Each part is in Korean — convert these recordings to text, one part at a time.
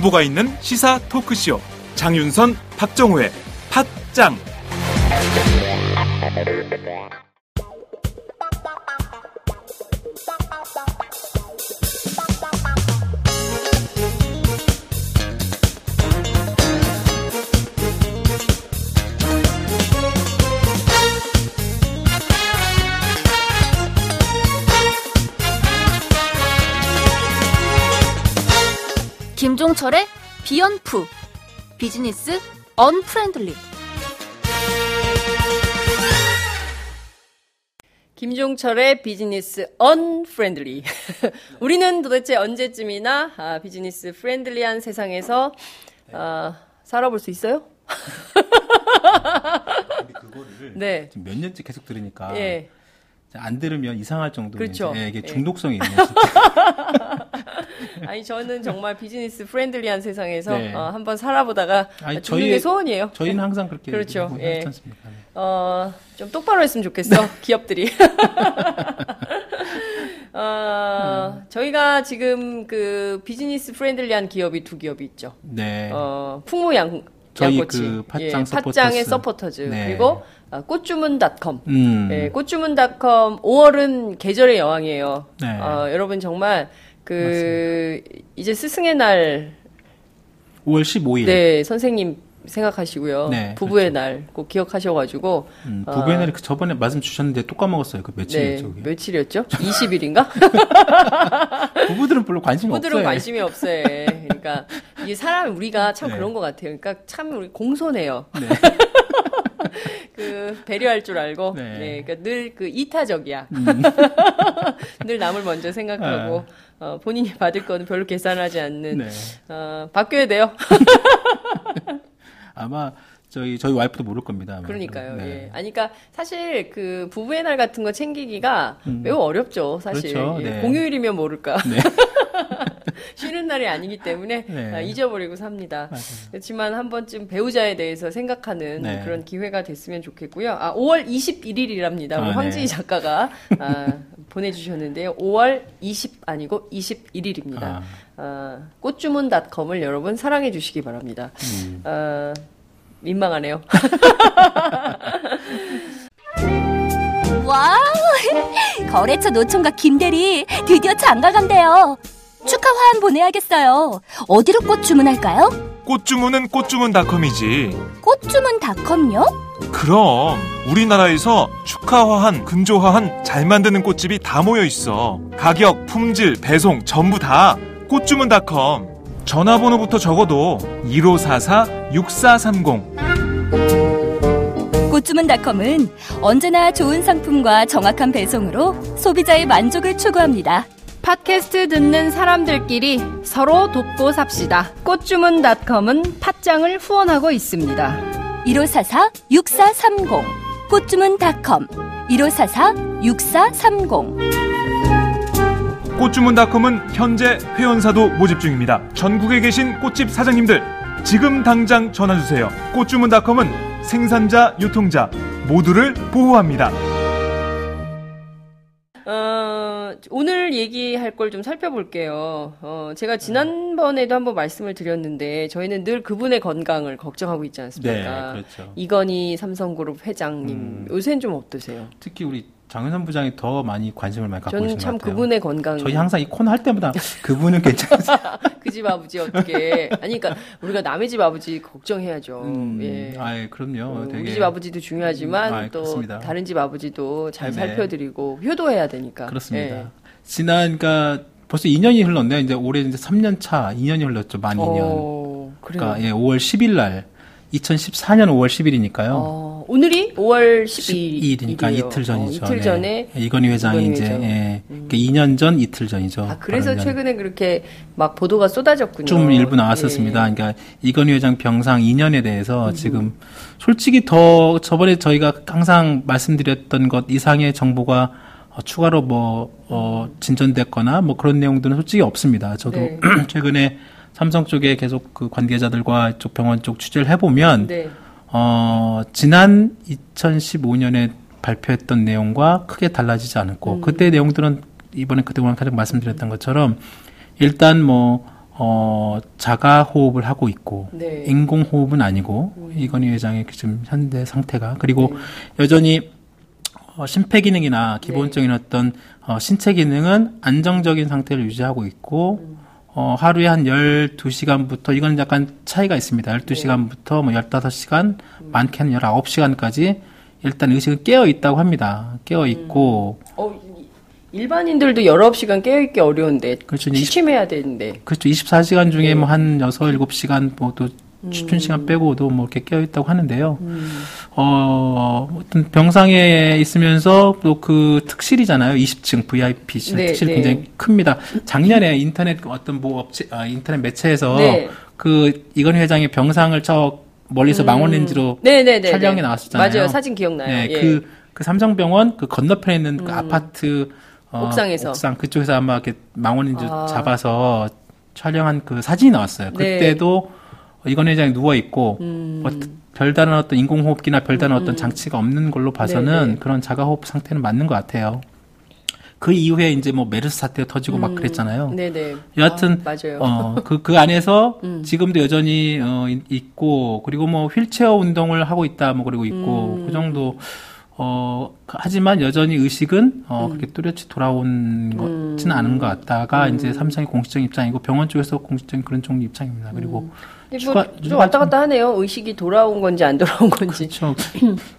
정보가 있는 시사 토크쇼 장윤선, 박정호의 팟짱. 김종철의 비언프 business unfriendly 김종철의 business unfriendly 우리는 도대체 언제쯤이나 아, business friendly한 세상에서 아, 살아볼 수 있어요? 그거를 네. 지금 몇 년째 계속 들으니까 예. 안 들으면 이상할 정도로 그렇죠. 예, 이게 예. 중독성이 있네요. 진짜. 아니 저는 정말 business friendly한 세상에서 네. 어, 한번 살아보다가 아니, 죽는 게 저희의- 소원이에요. 저희는 항상 그렇게 그렇죠. 하지 예. 네. 어, 좀 똑바로 했으면 좋겠어, 기업들이. 어, 저희가 지금 그 business friendly한 기업이 두 기업이 있죠. 네. 어, 풍무양, 저희 양꼬치. 그 팥짱 예, 서포터즈. 팥짱의 서포터즈. 네. 그리고 아, 꽃주문닷컴. 음. 예, 꽃주문닷컴 5월은 계절의 여왕이에요. 네. 어, 여러분 정말 그 이제 스승의 날 5월 15일. 네, 선생님 생각하시고요. 네, 부부의 날꼭 기억하셔가지고 음, 어, 부부의 날이 그 저번에 말씀 주셨는데 또 까먹었어요. 그 며칠이었죠. 네. 며칠이었죠? 20일인가? 부부들은 별로 관심이 부부들은 없어요. 관심이 없어요. 그러니까 이 사람 우리가 참 네. 그런 것 같아요. 그러니까 참 우리 공손해요. 네. 그 배려할 줄 알고, 네. 음. 네, 그러니까 늘 그 이타적이야. 늘 남을 먼저 생각하고 어, 본인이 받을 거는 별로 계산하지 않는. 네. 어, 바뀌어야 돼요. 아마 저희 저희 와이프도 모를 겁니다. 아마. 그러니까요. 네. 예. 아니, 그러니까 사실 그 부부의 날 같은 거 챙기기가 매우 어렵죠. 사실 음. 그렇죠. 예, 네. 공휴일이면 모를까. 네. 쉬는 날이 아니기 때문에 네. 아, 잊어버리고 삽니다. 맞아요. 그렇지만 한 번쯤 배우자에 대해서 생각하는 네. 그런 기회가 됐으면 좋겠고요. 아, 5월 21일이랍니다. 우리 아, 황지희 네. 작가가 아, 보내주셨는데요. 5월 20 아니고 21일입니다. 아. 아, 꽃주문닷컴을 여러분 사랑해 주시기 바랍니다. 음. 아, 민망하네요. 와우 거래처 노총각 김대리 드디어 장가 간대요 축하 화한 보내야겠어요 어디로 꽃 주문할까요? 꽃 주문은 꽃주문닷컴이지. 꽃주문닷컴요? 그럼 우리나라에서 축하 화한, 근조 화한 잘 만드는 꽃집이 다 모여 있어. 가격, 품질, 배송 전부 다 꽃주문닷컴. 전화번호부터 적어도 1544-6430. 꽃주문닷컴은 언제나 좋은 상품과 정확한 배송으로 소비자의 만족을 추구합니다 팟캐스트 듣는 사람들끼리 서로 돕고 삽시다. 꽃주문닷컴은 팥장을 후원하고 있습니다. 1544-6430 꽃주문닷컴 1544-6430 꽃주문닷컴은 현재 회원사도 모집 중입니다. 전국에 계신 꽃집 사장님들 지금 당장 전화 주세요. 꽃주문닷컴은 생산자, 유통자 모두를 보호합니다. 어, 오늘 얘기할 걸 좀 살펴볼게요. 어, 제가 지난번에도 한번 말씀을 드렸는데, 저희는 늘 그분의 건강을 걱정하고 있지 않습니까? 네, 그렇죠. 이건희 삼성그룹 회장님, 음. 요새는 좀 어떠세요? 특히 우리 장윤선 부장이 더 많이 관심을 많이 갖고 저는 계신 것참 같아요. 그분의 건강, 저희 항상 이 코너 할 때마다 그분은 괜찮으세요. 그 집 아버지 어떻게, 아니, 그러니까 우리가 남의 집 아버지 걱정해야죠. 음, 예. 아예 그럼요. 어, 되게 우리 집 아버지도 중요하지만 아, 또 그렇습니다. 다른 집 아버지도 잘 네. 살펴드리고 효도해야 되니까. 그렇습니다. 예. 지난 그러니까 벌써 2년이 흘렀네요. 이제 올해 이제 3년 차 2년이 흘렀죠. 만 2년. 어. 그러니까 예, 5월 10일 날 2014년 5월 10일이니까요. 어, 오늘이 5월 12일. 12일이니까 이틀 전이죠. 이틀 네. 전에. 이건희 회장이 이건희 이제 회장. 예, 그러니까 2년 전 이틀 전이죠. 아, 그래서 바로 2년. 최근에 그렇게 막 보도가 쏟아졌군요. 좀 일부 나왔었습니다. 예. 그러니까 이건희 회장 병상 2년에 대해서 지금 솔직히 더 저번에 저희가 항상 말씀드렸던 것 이상의 정보가 어, 추가로 뭐 어, 진전됐거나 뭐 그런 내용들은 솔직히 없습니다. 저도 네. 최근에 삼성 쪽에 계속 그 관계자들과 쪽 병원 쪽 취재를 해보면 네. 어, 지난 2015년에 발표했던 내용과 크게 달라지지 않았고, 음. 그때 내용들은 이번에 그동안 가장 말씀드렸던 것처럼, 일단 뭐, 어, 자가 호흡을 하고 있고 네. 인공 호흡은 아니고 이건희 회장의 그 지금 현재 상태가 그리고 네. 여전히 어, 심폐 기능이나 기본적인 어떤 어, 신체 기능은 안정적인 상태를 유지하고 있고 음. 어, 하루에 한 12시간부터 이건 약간 차이가 있습니다. 12시간부터 뭐 15시간, 많게는 19시간까지 일단 의식은 깨어 있다고 합니다. 깨어 있고 어, 이- 일반인들도 19시간 깨어 있기 어려운데 그렇죠. 취침해야 되는데 그렇죠. 24시간 네. 중에 뭐한 6, 7시간 뭐또 추천 시간 빼고도 뭐 이렇게 깨어 있다고 하는데요. 음. 어, 어떤 병상에 있으면서 또 그 특실이잖아요. 20층 VIP실 네, 특실이 네. 굉장히 큽니다. 작년에 인터넷 어떤 뭐 업체, 아, 인터넷 매체에서 네. 그 이건희 회장의 병상을 저 멀리서 망원렌즈로 네네네 촬영이 나왔었잖아요. 맞아요 사진 기억나요 네, 예. 그, 그 삼성병원 그 건너편에 있는 그 아파트 어, 옥상에서. 옥상 그쪽에서 아마 이렇게 망원렌즈 아. 잡아서 촬영한 그 사진이 나왔어요. 네. 그때도 이건 회장이 누워 있고 음. 뭐 별다른 어떤 인공호흡기나 별다른 어떤 장치가 없는 걸로 봐서는 네, 네. 그런 자가호흡 상태는 맞는 것 같아요. 그 이후에 이제 뭐 메르스 사태가 터지고 막 그랬잖아요. 네네 여하튼 아, 맞아요 어, 그, 그 안에서 음. 지금도 여전히, 어, 이- 있고, 그리고 뭐 휠체어 운동을 하고 있다, 뭐, 그리고 있고, 음. 그 정도, 어, 하지만 여전히 의식은, 어, 음. 그렇게 뚜렷이 돌아온 것지는 않은 것 같다가, 이제 삼성의 공식적인 입장이고, 병원 쪽에서 공식적인 그런 종류 입장입니다. 그리고, 추가- 뭐, 좀 추가 왔다 좀- 갔다 하네요 의식이 돌아온 건지 안 돌아온 건지 그렇죠.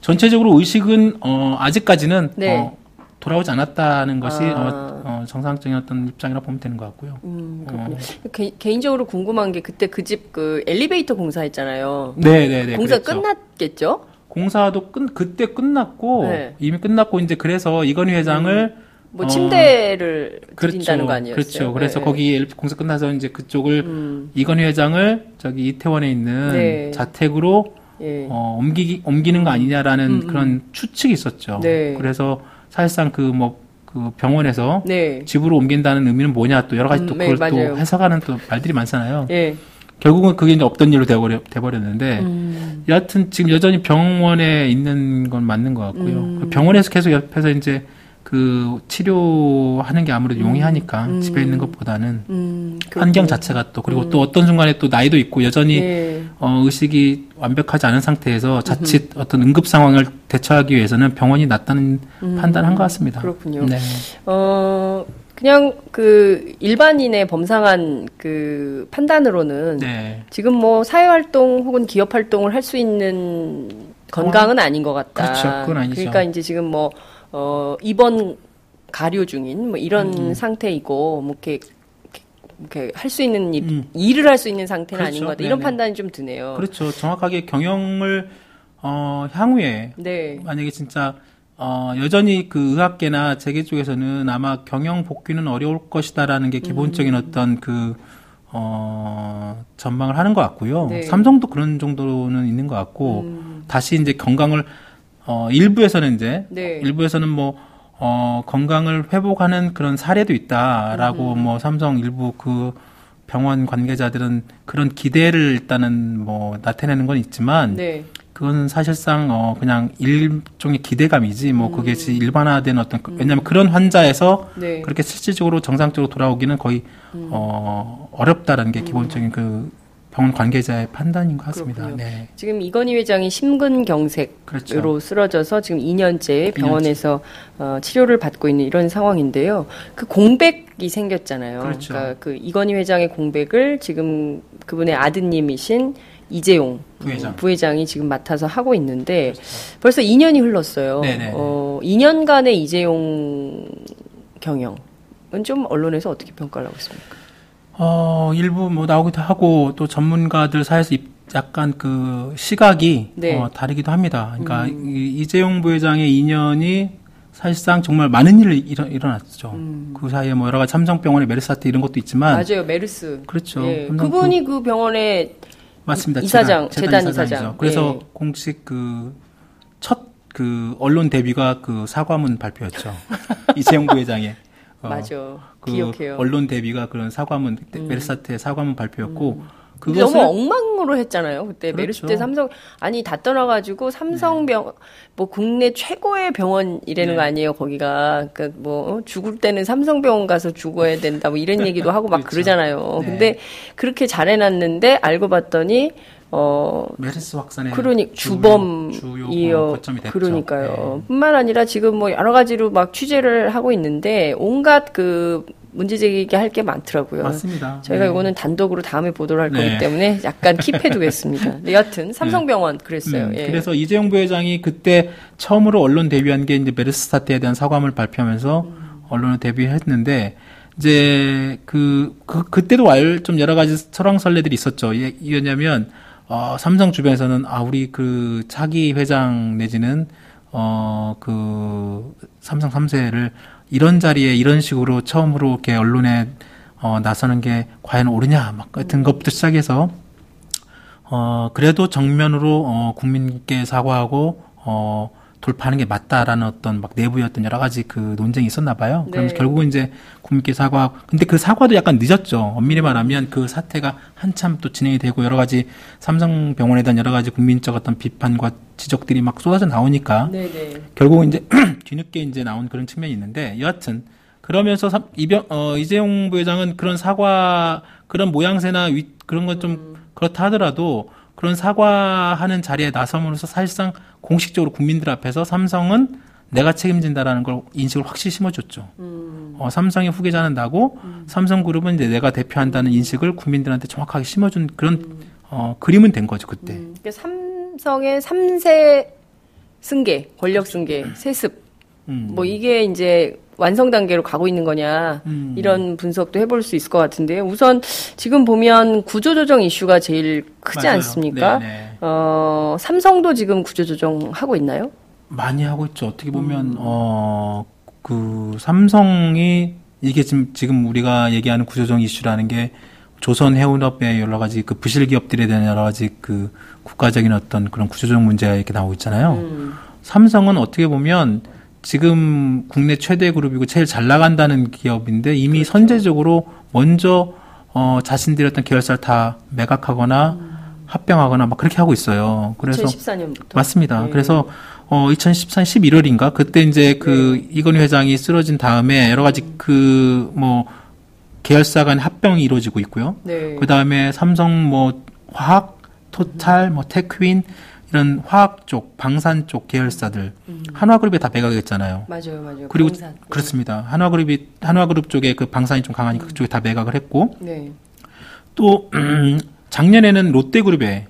전체적으로 의식은, 어, 아직까지는, 네. 어, 돌아오지 않았다는 것이, 아. 어, 어, 정상적인 어떤 입장이라 보면 되는 것 같고요. 음, 어. 개, 개인적으로 궁금한 게 그때 그집그 엘리베이터 공사했잖아요 네네네. 공사 그랬죠. 끝났겠죠 공사도 끝 그때 끝났고 네. 이미 끝났고 이제 그래서 이건희 회장을 뭐 어, 침대를 그렇죠. 드린다는 거 아니었어요 그렇죠. 그래서 네. 거기 공사 끝나서 이제 그쪽을 음, 이건희 회장을 저기 이태원에 있는 네. 자택으로 예. 어, 옮기기 옮기는 거 아니냐라는 그런 추측이 있었죠. 네. 그래서 사실상 그 뭐 그 병원에서 네. 집으로 옮긴다는 의미는 뭐냐 또 여러 가지 또 음, 네, 그걸 또. 해석하는 또 말들이 많잖아요. 예. 결국은 그게 이제 없던 일로 돼버려, 돼버렸는데 음. 여하튼 지금 여전히 병원에 있는 건 맞는 것 같고요. 음. 그 병원에서 계속 옆에서 이제 그 치료하는 게 아무래도 용이하니까 음. 집에 있는 것보다는 음, 환경. 자체가 또 그리고 또 어떤 순간에 또 나이도 있고 여전히 예. 어, 의식이 완벽하지 않은 상태에서 자칫 어떤 응급 상황을 대처하기 위해서는 병원이 낫다는 판단한 것 같습니다. 음. 그렇군요. 네. 어, 그냥 그 일반인의 범상한 그 판단으로는 네. 지금 뭐 사회활동 혹은 기업 활동을 할 수 있는 건강은 아닌 것 같다. 그렇죠. 그건 아니죠. 그러니까 이제 지금 뭐, 어, 입원 가료 중인 뭐 이런 음. 상태이고, 뭐 이렇게, 이렇게 할 수 있는 일, 음. 일을 할 수 있는 상태는 아닌 그렇죠. 것 같다. 이런 네네. 판단이 좀 드네요. 그렇죠. 정확하게 경영을 어, 향후에 네. 만약에 진짜 어, 여전히 그 의학계나 재계 쪽에서는 아마 경영 복귀는 어려울 것이다라는 게 기본적인 음. 어떤 그 어, 전망을 하는 것 같고요. 네. 삼성도 그런 정도는 있는 것 같고 음. 다시 이제 건강을 어, 일부에서는 이제 네. 일부에서는 뭐 어, 건강을 회복하는 그런 사례도 있다라고 음. 뭐 삼성 일부 그 병원 관계자들은 그런 기대를 일단은 뭐 나타내는 건 있지만 네. 그건 사실상 어 그냥 일종의 기대감이지 뭐 그게 지 일반화된 어떤 그- 왜냐하면 그런 환자에서 음. 네. 음. 그렇게 실질적으로 정상적으로 돌아오기는 거의 어 어렵다라는 게 기본적인 그 병원 관계자의 판단인 것 같습니다. 네. 지금 이건희 회장이 심근경색으로 그렇죠. 쓰러져서 지금 2년째 병원에서 어, 치료를 받고 있는 이런 상황인데요. 그 공백이 생겼잖아요. 그렇죠. 러니까그 이건희 회장의 공백을 지금 그분의 아드님이신 이재용 부회장. 부회장이 지금 맡아서 하고 있는데 벌써 2년이 흘렀어요. 네네. 어, 2년간의 이재용 경영은 좀 언론에서 어떻게 평가를 하고 있습니까? 어 일부 뭐 나오기도 하고 또 전문가들 사이에서 입- 약간 그 시각이 네. 음. 어, 다르기도 합니다. 그러니까 이, 이재용 부회장의 인연이 사실상 정말 많은 일이 일어, 일어났죠. 그 사이에 뭐 여러 가지 삼성병원의 메르스 사태 이런 것도 있지만 음. 맞아요, 메르스. 그렇죠. 예, 그분이 그 병원에 맞습니다. 이사장, 재단 이사장이죠. 이사장. 그래서 예. 공식 그 첫 그 언론 데뷔가 그 사과문 발표였죠. 이재용 부회장의 어, 맞아. 그 기억해요. 음. 언론 데뷔가 그런 사과문 메르스 사태 사과문 발표였고 그것을 너무 엉망으로 했잖아요. 그때 그렇죠. 메르스 때 삼성 아니 다 떠나가지고 삼성병 뭐 국내 최고의 병원이라는 네. 거 아니에요. 거기가 그뭐 어, 죽을 때는 삼성병원 가서 죽어야 된다 뭐 이런 얘기도 하고 막 그렇죠. 그러잖아요 네. 근데 그렇게 잘해놨는데 알고 봤더니 어 메르스 확산의 그러니 주범이요. 주요 어. 그러니까요. 네. 뿐만 아니라 지금 뭐 여러 가지로 막 취재를 하고 있는데 온갖 그 문제 제기게 할게 많더라고요. 맞습니다. 저희가 네. 이거는 단독으로 다음에 보도를 할 네. 거기 때문에 약간 킵해두겠습니다. 네, 여하튼 삼성병원 그랬어요. 음, 예. 그래서 이재용 부회장이 그때 처음으로 언론 데뷔한 게 이제 메르스 사태에 대한 사과문을 발표하면서 음. 언론에 데뷔했는데 이제 그, 그 그때도 알 좀 여러 가지 설왕설래들이 있었죠. 예, 이거냐면 어, 삼성 주변에서는 아 우리 그 차기 회장 내지는 어 그 삼성 3세를 이런 자리에 이런 식으로 처음으로 이렇게 언론에 어, 나서는 게 과연 옳으냐 막 같은 것부터 시작해서 어, 그래도 정면으로, 어, 국민께 사과하고, 어, 돌파하는 게 맞다라는 어떤 막 내부였던 여러 가지 그 논쟁이 있었나 봐요. 그러면서 네. 결국은 이제 국민께 사과, 근데 그 사과도 약간 늦었죠. 엄밀히 말하면 그 사태가 한참 또 진행이 되고 여러 가지 삼성병원에 대한 여러 가지 국민적 어떤 비판과 지적들이 막 쏟아져 나오니까 네 네. 결국은 이제 뒤늦게 이제 나온 그런 측면이 있는데 여하튼 그러면서 삼- 이병 어 이재용 부회장은 그런 사과 그런 모양새나 위, 그런 건좀 그렇다 하더라도 그런 사과하는 자리에 나섬으로써 사실상 공식적으로 국민들 앞에서 삼성은 내가 책임진다라는 걸 인식을 확실히 심어줬죠. 어, 삼성의 후계자는 나고 삼성그룹은 이제 내가 대표한다는 인식을 국민들한테 정확하게 심어준 그런 어, 그림은 된 거죠 그때. 음, 그러니까 삼성의 3세 승계, 권력 승계, 세습. 음. 뭐 이게 이제 완성 단계로 가고 있는 거냐 음. 이런 분석도 해볼 수 있을 것 같은데요. 우선 지금 보면 구조조정 이슈가 제일 크지 맞아요. 않습니까? 네, 네. 어, 삼성도 지금 구조조정 하고 있나요? 많이 하고 있죠. 어떻게 음. 보면 어그 삼성이 이게 지금 지금 우리가 얘기하는 구조정 이슈라는 게 조선 해운업의 여러 가지 그 부실 기업들에 대한 여러 가지 그 국가적인 어떤 그런 구조정 문제가 이렇게 나오고 있잖아요. 음. 삼성은 어떻게 보면 지금 국내 최대 그룹이고 제일 잘 나간다는 기업인데 이미 그렇죠. 선제적으로 먼저 어 자신들의 어떤 계열사를 다 매각하거나 합병하거나 막 그렇게 하고 있어요. 그래서 2014년부터 맞습니다. 네. 그래서 어 2014년 11월인가 그때 이제 그 네. 이건희 회장이 쓰러진 다음에 여러 가지 그 뭐 계열사 간 합병이 이루어지고 있고요. 네. 그 다음에 삼성 뭐 화학, 토탈, 뭐 테크윈 이런 화학 쪽, 방산 쪽 계열사들 한화그룹에 다 매각했잖아요. 맞아요, 맞아요. 그리고 음. 방산. 그렇습니다. 한화그룹이 한화그룹 쪽에 그 방산이 좀 강하니까 그쪽에 다 매각을 했고 네. 또 작년에는 롯데그룹에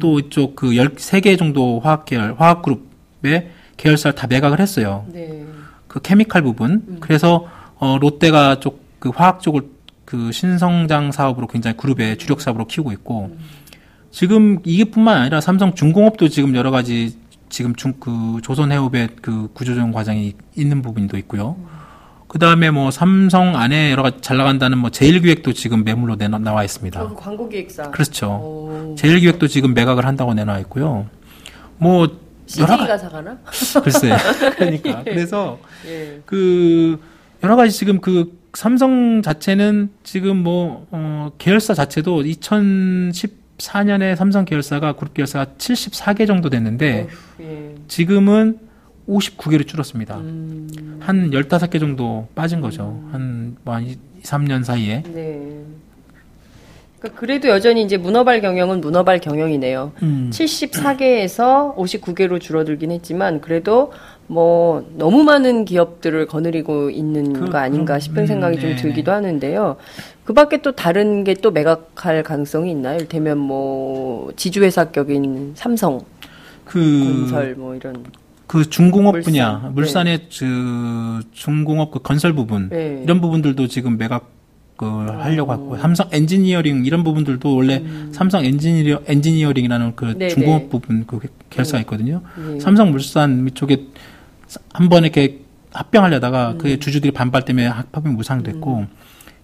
또 이쪽 그 13개 정도 화학 계열 화학 그룹의 계열사를 다 매각을 했어요. 네. 그 케미칼 부분. 그래서 어 롯데가 쪽 그 화학 쪽을 그 신성장 사업으로 굉장히 그룹의 주력 사업으로 키우고 있고 지금 이게뿐만 아니라 삼성 중공업도 지금 여러 가지 지금 중 그 조선해업의 그 구조조정 과정이 있는 부분도 있고요. 그 다음에 뭐 삼성 안에 여러 가지 잘 나간다는 뭐 제일기획도 지금 매물로 내놔 나와 있습니다. 어, 그 광고 기획사. 그렇죠. 오. 제일기획도 지금 매각을 한다고 내놔 있고요. 뭐 여러 CJ가 가지 사가나? 글쎄 그러니까 그래서 예. 그 여러 가지 지금 그 삼성 자체는 지금 뭐 어, 계열사 자체도 2014년에 삼성 계열사가 그룹 계열사가 74개 정도 됐는데 어휴, 예. 지금은 59개로 줄었습니다. 음, 한 15개 정도 빠진 거죠. 한 뭐 한 2, 3년 사이에. 네. 그러니까 그래도 여전히 이제 문어발 경영은 문어발 경영이네요. 음. 74개에서 59개로 줄어들긴 했지만 그래도 뭐 너무 많은 기업들을 거느리고 있는 그- 거 아닌가 싶은 음, 생각이 좀 네네. 들기도 하는데요. 그 밖에 또 다른 게 또 매각할 가능성이 있나요? 이를테면 뭐 지주회사격인 삼성, 그, 건설 뭐 이런. 그 중공업 물산. 분야, 네. 물산의 그 중공업 그 건설 부분 네. 이런 부분들도 지금 매각 그 하려고 하고 삼성 엔지니어링 이런 부분들도 원래 삼성 엔지니어 엔지니어링이라는 그 음. 네네. 중공업 부분 그 계열사가 있거든요. 네. 삼성물산 이쪽에 한 번 이렇게 합병하려다가 음. 그 주주들이 반발 때문에 합병이 무산됐고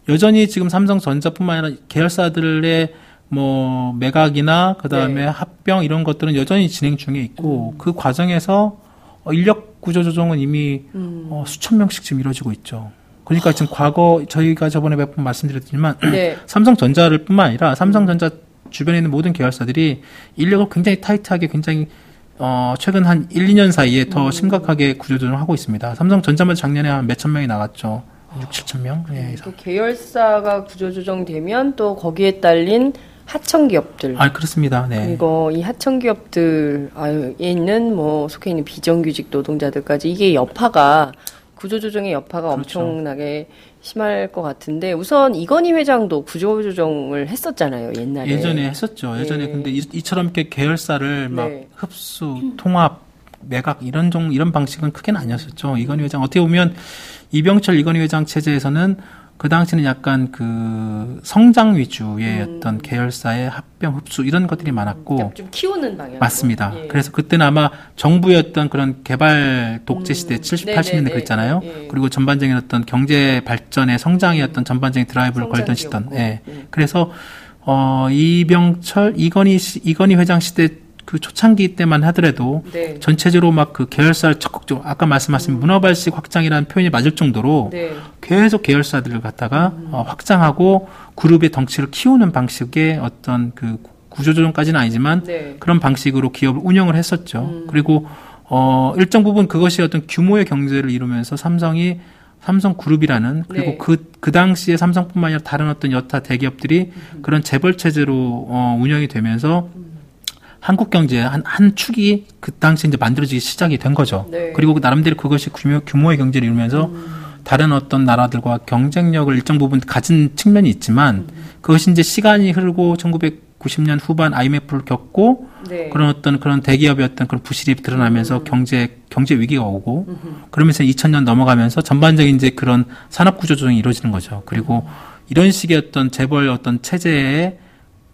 여전히 지금 삼성전자뿐만 아니라 계열사들의 뭐 매각이나 그 다음에 네. 합병 이런 것들은 여전히 진행 중에 있고 음. 그 과정에서 어, 인력 구조 조정은 이미 음. 어, 수천 명씩 지금 이루어지고 있죠. 그러니까 지금 과거 저희가 저번에 몇 번 말씀드렸지만 네. 삼성전자를 뿐만 아니라 삼성전자 주변에 있는 모든 계열사들이 인력을 굉장히 타이트하게 굉장히 어, 최근 한 1, 2년 사이에 더 심각하게 구조조정을 하고 있습니다. 삼성전자만 작년에 한 몇천 명이 나갔죠. 6, 7천 명? 예. 또 계열사가 구조조정되면 또 거기에 딸린 하청 기업들 아, 그렇습니다. 네. 그리고 이 하청 기업들에 있는 뭐 속해 있는 비정규직 노동자들까지 이게 여파가 구조조정의 여파가 그렇죠. 엄청나게 심할 것 같은데 우선 이건희 회장도 구조조정을 했었잖아요 옛날에 예전에 했었죠. 예전에 네. 근데 이, 이처럼 이렇게 계열사를 막 네. 흡수, 통합, 매각 이런 종 이런 방식은 크게는 아니었었죠. 이건희 회장 어떻게 보면 이병철 이건희 회장 체제에서는 그 당시는 약간 그 성장 위주의 음. 어떤 계열사의 합병 흡수 이런 것들이 많았고 약간 좀 키우는 방향 맞습니다. 예. 그래서 그때는 아마 정부의 어떤 그런 개발 독재 시대 음. 70, 네네네. 80년대 그랬잖아요. 예. 그리고 전반적인 어떤 경제 발전의 성장의 어떤 전반적인 드라이브를 걸던 시던. 예. 예. 그래서 어 이병철 이건희 씨, 이건희 회장 시대 그 초창기 때만 하더라도 네. 전체적으로 막 그 계열사를 적극적으로 아까 말씀하신 문어발식 확장이라는 표현이 맞을 정도로 네. 계속 계열사들을 갖다가 음. 어, 확장하고 그룹의 덩치를 키우는 방식의 어떤 그 구조조정까지는 아니지만 네. 그런 방식으로 기업을 운영을 했었죠. 음. 그리고 어 일정 부분 그것이 어떤 규모의 경제를 이루면서 삼성이 삼성 그룹이라는 그리고 네. 그, 그 당시에 삼성뿐만 아니라 다른 어떤 여타 대기업들이 음. 그런 재벌 체제로 어, 운영이 되면서 한국 경제의 한, 한 축이 그 당시에 이제 만들어지기 시작이 된 거죠. 네. 그리고 나름대로 그것이 규모, 규모의 경제를 이루면서 음. 다른 어떤 나라들과 경쟁력을 일정 부분 가진 측면이 있지만 그것이 이제 시간이 흐르고 1990년 후반 IMF를 겪고 네. 그런 어떤 그런 대기업의 어떤 그런 부실이 드러나면서 경제 경제 위기가 오고 그러면서 2000년 넘어가면서 전반적인 이제 그런 산업 구조 조정이 이루어지는 거죠. 그리고 이런 식의 어떤 재벌 어떤 체제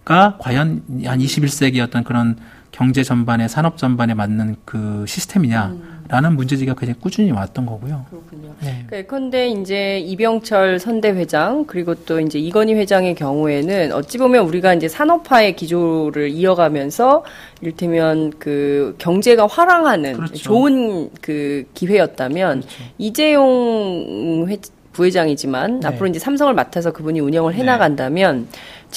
가 과연 한 21세기 어떤 그런 경제 전반에 산업 전반에 맞는 그 시스템이냐라는 문제지가 굉장히 꾸준히 왔던 거고요. 그렇군요. 네. 그런데 이제 이병철 선대 회장 그리고 또 이제 이건희 회장의 경우에는 어찌 보면 우리가 이제 산업화의 기조를 이어가면서 이를테면 그 경제가 활황하는 그렇죠. 좋은 그 기회였다면 이재용 회, 부회장이지만 네. 앞으로 이제 삼성을 맡아서 그분이 운영을 해나간다면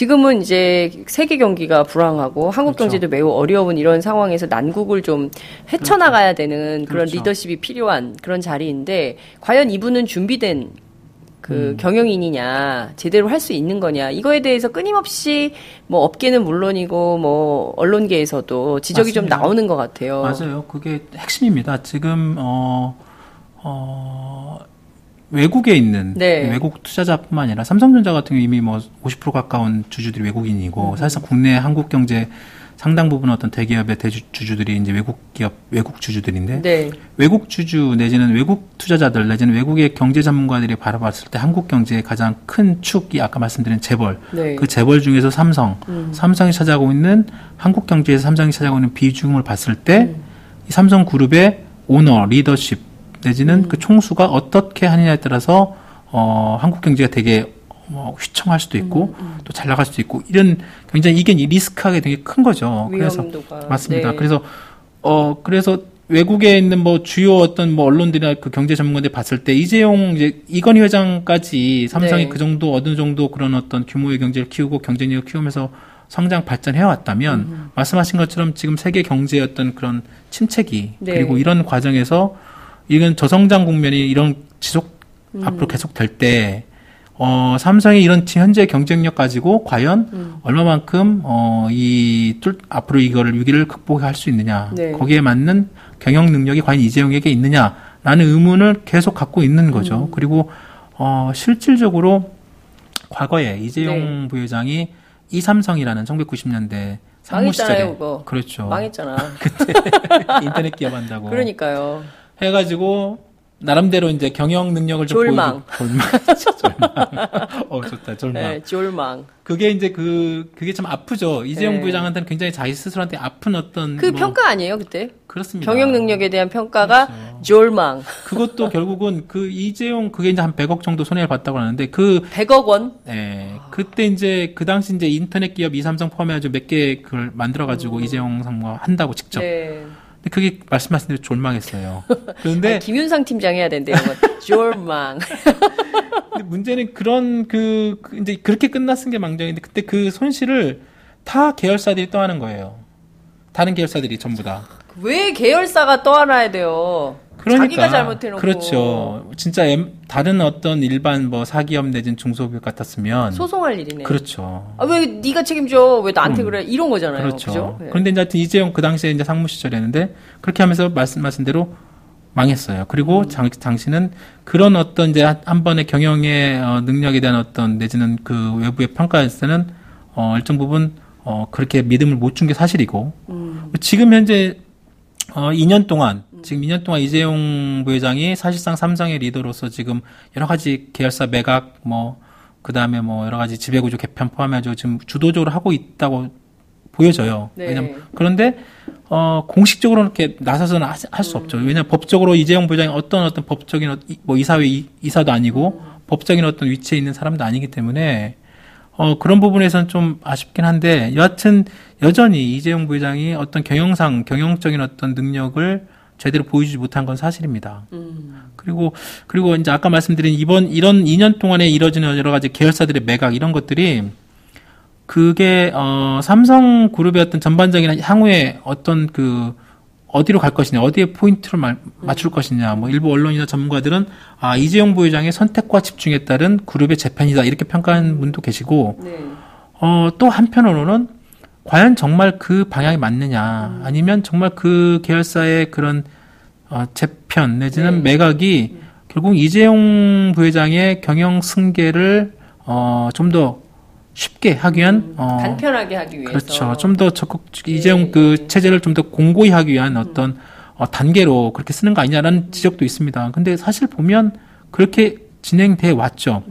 지금은 이제 세계 경기가 불황하고 한국 그렇죠. 경제도 매우 어려운 이런 상황에서 난국을 좀 헤쳐나가야 되는 그런 그렇죠. 리더십이 필요한 그런 자리인데 과연 이분은 준비된 그 음. 경영인이냐 제대로 할 수 있는 거냐 이거에 대해서 끊임없이 뭐 업계는 물론이고 뭐 언론계에서도 지적이 좀 맞습니다. 나오는 것 같아요. 맞아요. 그게 핵심입니다. 지금 어, 어, 외국에 있는 네. 외국 투자자뿐만 아니라 삼성전자 같은 경우 이미 뭐 50% 가까운 주주들이 외국인이고 음. 사실상 국내 한국 경제 상당 부분 어떤 대기업의 대주주들이 이제 외국 기업 외국 주주들인데 네. 외국 주주 내지는 외국 투자자들 내지는 외국의 경제 전문가들이 바라봤을 때 한국 경제의 가장 큰 축이 아까 말씀드린 재벌 네. 그 재벌 중에서 삼성, 음. 삼성이 차지하고 있는 한국 경제에서 삼성이 차지하고 있는 비중을 봤을 때 음. 이 삼성 그룹의 오너, 리더십 내지는 음. 그 총수가 어떻게 하느냐에 따라서 어 한국 경제가 되게 뭐 휘청할 수도 있고 음, 또잘 나갈 수도 있고 이런 굉장히 이게 리스크하게 되게 큰 거죠. 그래서 위험도가 맞습니다. 네. 그래서 어 그래서 외국에 있는 뭐 주요 어떤 뭐 언론들이나 그 경제 전문가들 봤을 때 이재용 이제 이건희 회장까지 삼성이 네. 그 정도 어느 정도 그런 어떤 규모의 경제를 키우고 경쟁력을 키우면서 성장 발전해 왔다면 음. 말씀하신 것처럼 지금 세계 경제의 어떤 그런 침체기 네. 그리고 이런 과정에서 이건 저성장 국면이 이런 지속 음. 앞으로 계속 될 때 어, 삼성이 이런 지- 현재 경쟁력 가지고 과연 음. 얼마만큼 어, 이 뚫- 앞으로 이거를 위기를 극복할 수 있느냐 네. 거기에 맞는 경영 능력이 과연 이재용에게 있느냐라는 의문을 계속 갖고 있는 거죠. 음. 그리고 어, 실질적으로 과거에 이재용 네. 부회장이 이삼성이라는 1990년대 상무 시절에. 그렇죠. 망했잖아. 인터넷 기업 한다고 그러니까요. 해가지고 나름대로 이제 경영 능력을 좀 졸망. 보여주고 졸망 졸망 어 좋다 졸망 네, 졸망. 그게 이제 그 그게 참 아프죠 이재용 네. 부회장한테는 굉장히 자기 스스로한테 아픈 어떤 그 뭐 평가 아니에요, 그때? 그렇습니다 경영 능력에 대한 평가가 그렇죠. 졸망. 그것도 결국은 그 이재용 그게 이제 한 100억 정도 손해를 봤다고 하는데 그 100억 원? 예, 그때 이제 그 당시 이제 인터넷 기업 이삼성 포함해 가지고 몇 개 그걸 만들어 가지고 이재용 상무가 한다고 직접. 음. 네. 근데 그게 말씀하신 대로 졸망했어요. 그런데 아, 김윤상 팀장 해야 된대요. 이건. 졸망. 근데 문제는 그런 그, 그 이제 그렇게 끝났은 게 망정인데 그때 그 손실을 다 계열사들이 떠하는 거예요. 다른 계열사들이 전부 다. 왜 계열사가 떠안아야 돼요? 그러니까 자기가 잘못해놓고 그렇죠. 진짜 엠- 다른 어떤 일반 뭐 사기업 내진 중소기업 같았으면 소송할 일이네. 그렇죠. 아, 왜 네가 책임져? 왜 나한테 음. 그래? 이런 거잖아요. 그렇죠. 그죠? 네. 그런데 이제 하여튼 이재용 그 당시에 이제 상무 시절이었는데 그렇게 하면서 말씀하신 대로 망했어요. 그리고 음. 장, 당신은 그런 어떤 이제 한- 한 번의 경영의 어, 능력에 대한 어떤 내지는 그 외부의 평가에서는 어, 일정 부분 어, 그렇게 믿음을 못 준 게 사실이고 음. 지금 현재 어, 2년 동안 지금 2년 동안 이재용 부회장이 사실상 삼성의 리더로서 지금 여러 가지 계열사 매각 뭐 그다음에 뭐 여러 가지 지배구조 개편 포함해서 지금 주도적으로 하고 있다고 보여져요. 네. 왜냐면 그런데 어 공식적으로 이렇게 나서서는 할 수 없죠. 왜냐면 법적으로 이재용 부회장이 어떤 어떤 법적인 어- 이- 뭐 이사회 이- 이사도 아니고 법적인 어떤 위치에 있는 사람도 아니기 때문에 어 그런 부분에서는 좀 아쉽긴 한데 여하튼 여전히 이재용 부회장이 어떤 경영상 경영적인 어떤 능력을 제대로 보여주지 못한 건 사실입니다. 음. 그리고 그리고 이제 아까 말씀드린 이번 이런 2년 동안에 이뤄지는 여러 가지 계열사들의 매각 이런 것들이 그게 어 삼성 그룹의 어떤 전반적인 향후에 어떤 그 어디로 갈 것이냐, 어디에 포인트를 마- 맞출 것이냐, 뭐 일부 언론이나 전문가들은 아 이재용 부회장의 선택과 집중에 따른 그룹의 재편이다 이렇게 평가하는 분도 계시고 네. 어, 또 한편으로는 과연 정말 그 방향이 맞느냐, 아니면 정말 그 계열사의 그런 어, 재편 내지는 네. 매각이 결국 이재용 부회장의 경영 승계를 어, 좀 더 쉽게 하기 위한 어, 간편하게 하기 위해서. 그렇죠. 좀 더 적극 이재용 예, 그 예. 체제를 좀 더 공고히 하기 위한 어떤 어, 단계로 그렇게 쓰는 거 아니냐라는 지적도 있습니다. 근데 사실 보면 그렇게 진행돼 왔죠.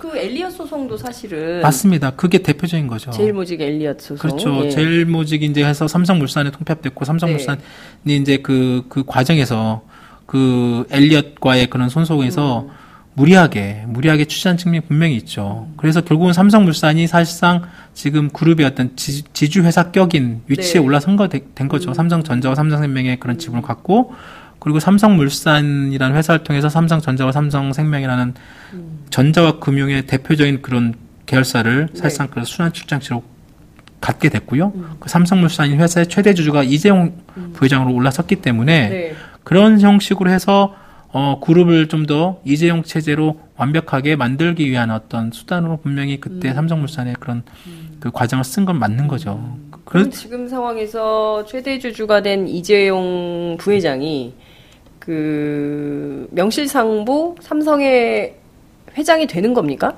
그 엘리엇 소송도 사실은 맞습니다. 그게 대표적인 거죠. 제일모직 엘리엇 소송. 그렇죠. 예. 제일모직이 이제 해서 삼성물산에 통폐합됐고 삼성물산이 이제 그, 그 과정에서 그 엘리엇과의 그런 손속에서 음. 무리하게, 무리하게 취재한 측면이 분명히 있죠. 그래서 결국은 삼성물산이 사실상 지금 그룹의 어떤 지, 지주회사 격인 위치에 네. 음. 올라선 거 된 거죠. 삼성전자와 삼성생명의 그런 지분을 갖고 그리고 삼성물산이라는 회사를 통해서 삼성전자와 삼성생명이라는 음. 전자와 금융의 대표적인 그런 계열사를 네. 사실상 그 순환 출장치로 갖게 됐고요. 음. 그 삼성물산인 회사의 최대 주주가 이재용 부회장으로 올라섰기 때문에 네. 그런 형식으로 해서 어, 그룹을 좀 더 이재용 체제로 완벽하게 만들기 위한 어떤 수단으로 분명히 그때 음. 삼성물산의 그런 그 과정을 쓴 건 맞는 거죠. 그 그럼 지금 상황에서 최대 주주가 된 이재용 부회장이 그 명실상부 삼성의 회장이 되는 겁니까?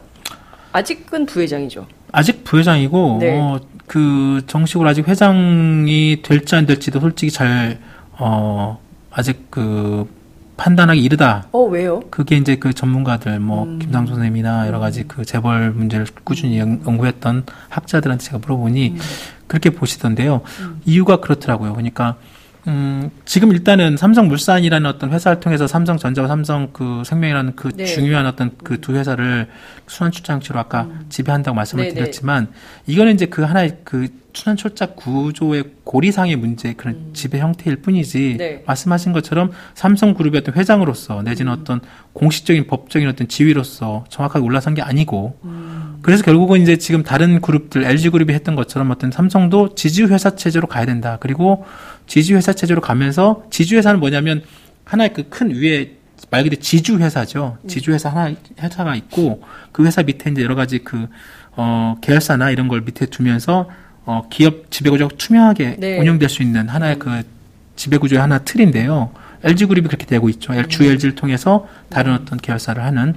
아직은 부회장이죠. 아직 부회장이고 네. 어, 그 정식으로 아직 회장이 될지 안 될지도 솔직히 잘 어, 아직 그 판단하기 이르다. 어 왜요? 그게 이제 그 전문가들 뭐 음. 김상조 선생님이나 여러 가지 그 재벌 문제를 꾸준히 연- 연구했던 학자들한테 제가 물어보니 음. 그렇게 보시던데요. 이유가 그렇더라고요. 그러니까 음, 지금 일단은 삼성물산이라는 어떤 회사를 통해서 삼성전자와 삼성 그 생명이라는 그 네. 중요한 어떤 그 두 회사를 순환 출장치로 아까 지배한다고 말씀을 네, 네. 드렸지만 이거는 이제 그 하나의 그 순환출자 구조의 고리상의 문제 그런 지배 형태일 뿐이지 음. 네. 말씀하신 것처럼 삼성그룹의 어떤 회장으로서 내지는 음. 어떤 공식적인 법적인 어떤 지위로서 정확하게 올라선 게 아니고 음. 그래서 결국은 이제 지금 다른 그룹들 LG 그룹이 했던 것처럼 어떤 삼성도 지주 회사 체제로 가야 된다. 그리고 지주 회사 체제로 가면서 지주 회사는 뭐냐면 하나의 그 큰 위에 말 그대로 지주 회사죠. 지주 회사 하나 회사가 있고 그 회사 밑에 이제 여러 가지 그 어, 계열사나 이런 걸 밑에 두면서 어, 기업 지배구조가 투명하게 네. 운영될 수 있는 하나의 그 지배구조의 하나 틀인데요. LG 그룹이 그렇게 되고 있죠. 주 LG를 통해서 다른 어떤 계열사를 하는